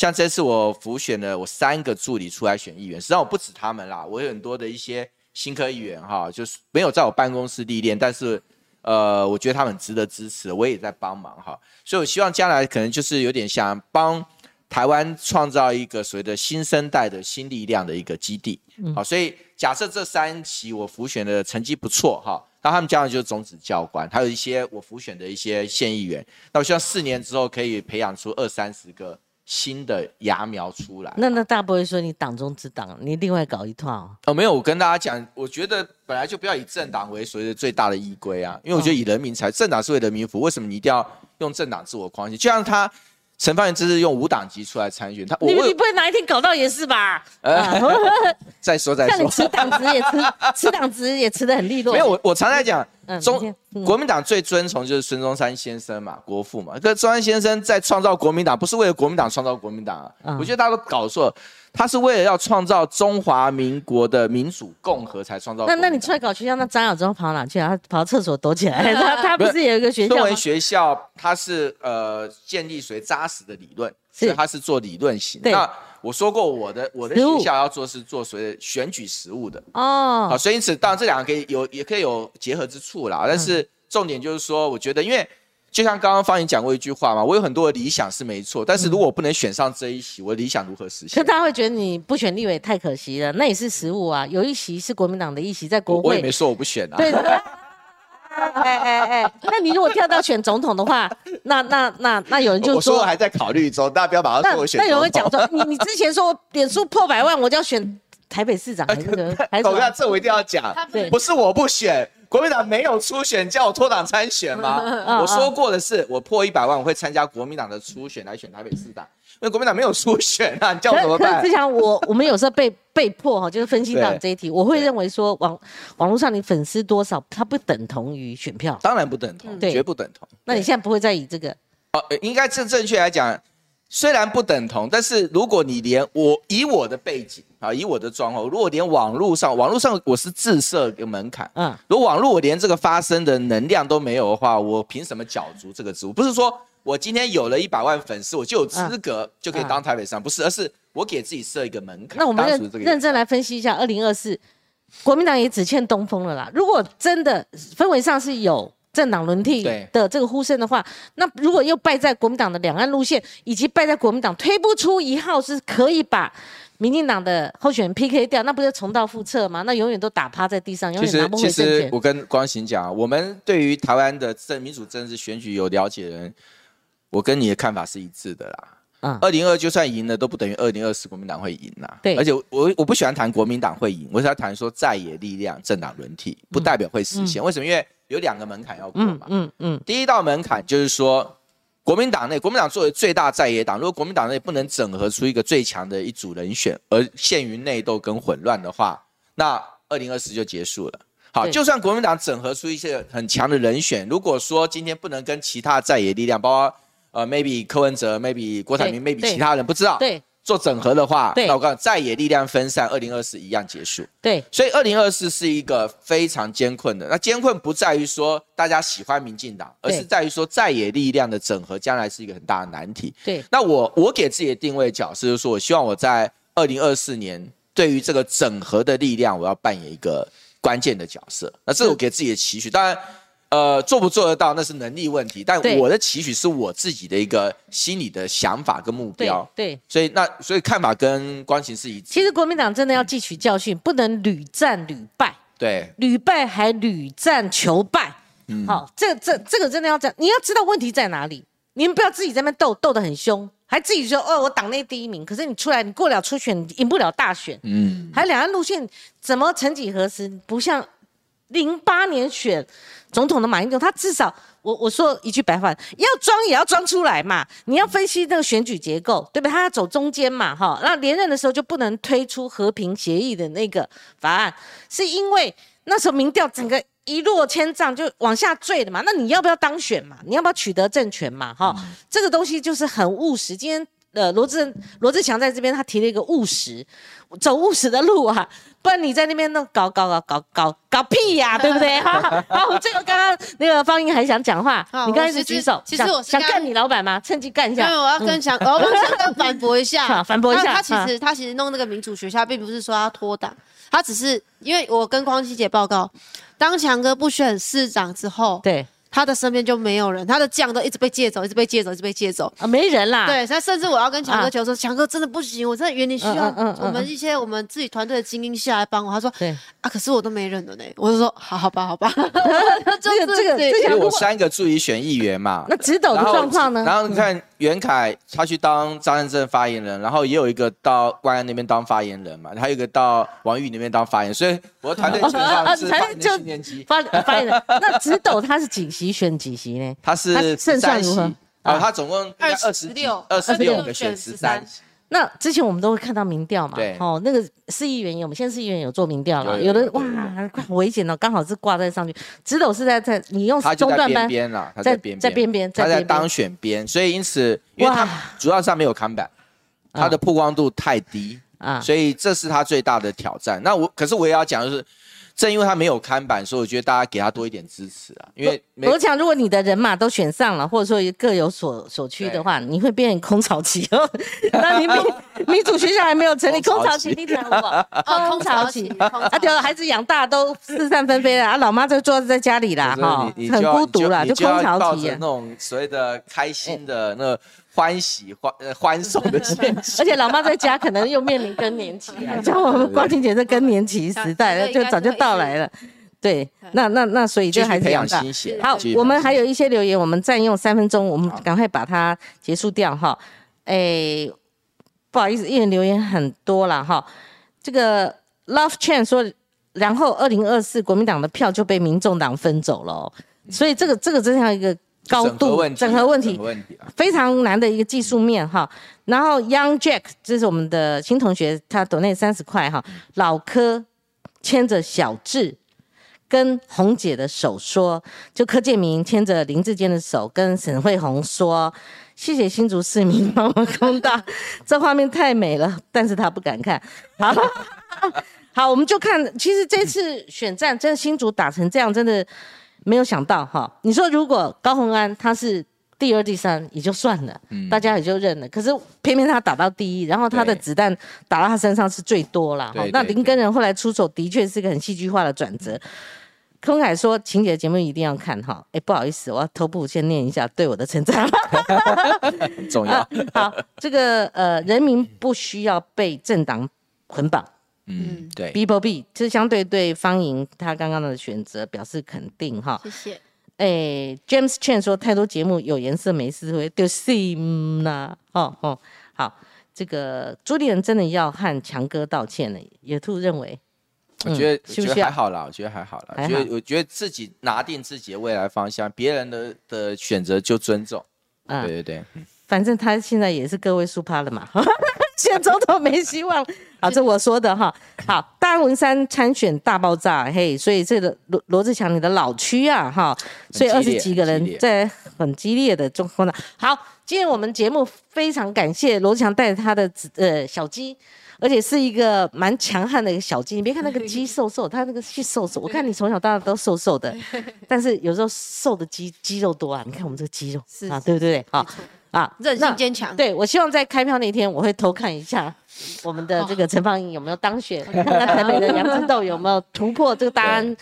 像这次我辅选了我三个助理出来选议员，实际上我不止他们啦，我有很多的一些新科议员哈，就是没有在我办公室历练，但是呃，我觉得他们值得支持，我也在帮忙哈，所以我希望将来可能就是有点想帮台湾创造一个所谓的新生代的新力量的一个基地，好，所以假设这三期我浮选的成绩不错哈，那他们将来就是种子教官，还有一些我辅选的一些县议员，那我希望四年之后可以培养出二三十个。新的芽苗出来，那那大伯会说你党中之党，你另外搞一套哦？没有，我跟大家讲，我觉得本来就不要以政党为所谓的最大的依归啊，因为我觉得以人民才，政党是为人民服务，为什么你一定要用政党自我框限？就像他。陈方圆这是用无党籍出来参选，他你你不会哪一天搞到也是吧？再 说 再说。像你吃党职也吃吃党职也吃的很利落。没有我我常在讲，中国民党最尊崇就是孙中山先生嘛，国父嘛。可是中山先生在创造国民党，不是为了国民党创造国民党啊。我觉得大家都搞错，他是为了要创造中华民国的民主共和才创造。那那你出来搞学校，那张亚中跑哪去啊？他跑到厕所躲起来。他他不是有一个学校吗？学校他是呃建立谁扎实的理论，所以他是做理论型。那我说过，我的我的学校要做是做所谓的选举实务的哦，好，所以因此当然这两个可以有也可以有结合之处啦。但是重点就是说，我觉得因为就像刚刚方颖讲过一句话嘛，我有很多的理想是没错，但是如果我不能选上这一席，我的理想如何实现？可大家会觉得你不选立委太可惜了，那也是实务啊，有一席是国民党的一席在国会，我也没说我不选啊。对。哎哎哎，那你如果跳到选总统的话，那那那那有人就说我说还在考虑中，大家不要把它作为选。那有人会讲说，你你之前说我点数破百万，我就要选台北市长，还是还是？我看这我一定要讲，不是我不选，国民党没有初选，叫我脱党参选吗？我说过的是，我破一百万，我会参加国民党的初选来选台北市长。因为国民党没有初选啊，你叫我怎么办？志强，我我们有时候被被迫哈，就是分析到这一题，我会认为说网网络上你粉丝多少，它不等同于选票，当然不等同，绝不等同。那你现在不会再以这个？哦，应该正正确来讲，虽然不等同，但是如果你连我以我的背景啊，以我的状况，如果连网络上网络上我是自设个门槛，嗯，如果网络我连这个发声的能量都没有的话，我凭什么角逐这个职务？不是说。我今天有了一百万粉丝，我就有资格就可以当台北上，不是，而是我给自己设一个门槛。那我们认认真来分析一下，二零二四，国民党也只欠东风了啦。如果真的氛围上是有政党轮替的这个呼声的话，那如果又败在国民党的两岸路线，以及败在国民党推不出一号是可以把民进党的候选人 PK 掉，那不就重蹈覆辙吗？那永远都打趴在地上，永远拿不回政权。其实我跟光行讲，我们对于台湾的政民主政治选举有了解的人。我跟你的看法是一致的啦。嗯，二零二就算赢了，都不等于二零二四国民党会赢呐。对，而且我我不喜欢谈国民党会赢，我是要谈说在野力量政党轮替，不代表会实现。为什么？因为有两个门槛要过嘛。嗯嗯。第一道门槛就是说，国民党内，国民党作为最大在野党，如果国民党内不能整合出一个最强的一组人选，而陷于内斗跟混乱的话，那二零二四就结束了。好，就算国民党整合出一些很强的人选，如果说今天不能跟其他在野力量，包括呃，maybe 柯文哲，maybe 郭台铭，maybe 其他人不知道。对，做整合的话，那我告诉你，在野力量分散，二零二四一样结束。对，所以二零二四是一个非常艰困的。那艰困不在于说大家喜欢民进党，而是在于说在野力量的整合将来是一个很大的难题。对，那我我给自己的定位角色就是说，我希望我在二零二四年对于这个整合的力量，我要扮演一个关键的角色。那这是我给自己的期许，当然。呃，做不做得到那是能力问题，但我的期许是我自己的一个心理的想法跟目标。对，所以那所以看法跟光晴是一致。其实国民党真的要汲取教训，不能屡战屡败。对，屡败还屡战求败。嗯，好，这这这个真的要这样，你要知道问题在哪里，你们不要自己在那斗斗得很凶，还自己说哦，我党内第一名，可是你出来你过了初选，赢不了大选。嗯，还两岸路线怎么曾几何时不像零八年选。总统的马英九，他至少我我说一句白话，要装也要装出来嘛。你要分析那个选举结构，对不对？他要走中间嘛，哈。那连任的时候就不能推出和平协议的那个法案，是因为那时候民调整个一落千丈，就往下坠的嘛。那你要不要当选嘛？你要不要取得政权嘛？哈，这个东西就是很务实。今天呃，罗志罗志强在这边，他提了一个务实，走务实的路啊。不然你在那边弄搞搞搞搞搞搞屁呀，对不对？好，这个刚刚那个方英还想讲话，你刚才是举手，其实我想干你老板吗？趁机干一下。因为我要跟想，我想反驳一下，反驳一下。他其实他其实弄那个民主学校，并不是说要脱党，他只是因为我跟光熙姐报告，当强哥不选市长之后，对。他的身边就没有人，他的将都一直被借走，一直被借走，一直被借走啊，没人啦。对，他甚至我要跟强哥求说，强哥真的不行，我真的园林需要我们一些我们自己团队的精英下来帮我。他说，对啊，可是我都没人了呢。我就说，好好吧，好吧。这个这个，因为我三个助理选议员嘛，那直斗的状况呢？然后你看袁凯他去当张任正发言人，然后也有一个到万安那边当发言人嘛，还有一个到王玉那边当发言，所以我的团队基本上是七年级发发言人。那直斗他是几？席选几席呢？他是胜算如何？啊，他总共二十六，二十六个选十三。那之前我们都会看到民调嘛，对，哦，那个市议员有，我们现在市议员有做民调了，有的哇，快危险了，刚好是挂在上去，直斗是在在你用中段班边了，在边在边边，他在当选边，所以因此，因为他主要上没有看板，他的曝光度太低啊，所以这是他最大的挑战。那我可是我也要讲就是。正因为他没有看板，所以我觉得大家给他多一点支持啊。因为我想，如果你的人马都选上了，或者说各有所所趋的话，你会变成空巢期哦。那你民民主学校还没有成立，空巢期你听过？哦，空巢期，啊，对了，孩子养大都四散纷飞了，啊，老妈就坐在家里啦，哈，很孤独了，就空巢期。那种所谓的开心的那。欢喜欢呃欢送的现 而且老妈在家可能又面临更年期啊，像我们光庭姐是更年期时代，就早就到来了。对，那那那所以这还是培养新血。好，我们还有一些留言，我们占用三分钟，我们赶快把它结束掉哈。哎，不好意思，因为留言很多了哈。这个 Love Chan 说，然后二零二四国民党的票就被民众党分走了，所以这个这个真像一个。高度整合问题，非常难的一个技术面哈。然后 Young Jack，这是我们的新同学，他抖内三十块哈。老柯牵着小智跟红姐的手说，就柯建明牵着林志坚的手跟沈慧红说，谢谢新竹市民帮我公道，这画面太美了，但是他不敢看。好，好，我们就看，其实这次选战真的新竹打成这样，真的。没有想到哈，你说如果高鸿安他是第二、第三也就算了，大家也就认了。可是偏偏他打到第一，然后他的子弹打到他身上是最多了。那林根人后来出手的确是个很戏剧化的转折。空凯说：“晴姐的节目一定要看哈。”哎，不好意思，我要头部先念一下对我的称赞。重要。好，这个呃，人民不需要被政党捆绑。嗯，对，B B B，就是相对对方莹她刚刚的选择表示肯定哈。谢谢。哎，James Chen 说太多节目有颜色没思维，就 sim 呐。哦哦，好，这个朱立伦真的要和强哥道歉了。野兔认为，我觉得我觉得还好啦，我觉得还好啦。我觉得我觉得自己拿定自己的未来方向，别人的的选择就尊重。嗯，对对对，反正他现在也是个位数趴了嘛。选总统没希望，好，这我说的哈。好，大文山参选大爆炸，嘿，所以这个罗罗志祥你的老区啊，哈，所以二十几个人在很激烈的中风呢。好，今天我们节目非常感谢罗志祥带着他的呃小鸡，而且是一个蛮强悍的一个小鸡。你别看那个鸡瘦瘦，它那个是瘦瘦，我 看你从小到大都瘦瘦的，但是有时候瘦的鸡肌肉多啊。你看我们这个肌肉啊，对不对？好。啊，韧性坚强。对，我希望在开票那天，我会偷看一下 我们的这个陈芳英有没有当选，看看台北的杨枝豆有没有突破这个大安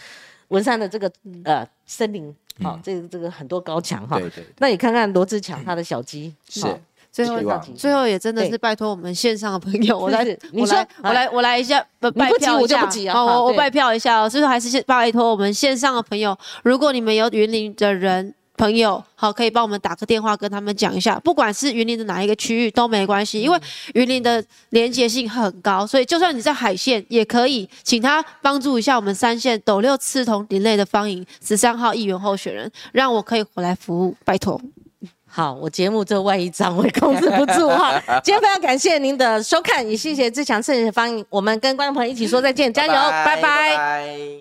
文山的这个呃森林，好，这个这个很多高墙哈。对对。那你看看罗志强他的小鸡，是。最后，最后也真的是拜托我们线上的朋友，我来，我说，我来，我来一下，拜票一下。好，我我拜票一下哦。所以还是拜托我们线上的朋友，如果你们有云林的人。朋友，好，可以帮我们打个电话跟他们讲一下，不管是云林的哪一个区域都没关系，因为云林的连接性很高，所以就算你在海线也可以，请他帮助一下我们三线斗六刺桐林内的方颖十三号议员候选人，让我可以回来服务，拜托。好，我节目这万一张我控制不住哈。今天非常感谢您的收看，也谢谢志强、盛方颖，我们跟观众朋友一起说再见，加油，拜拜。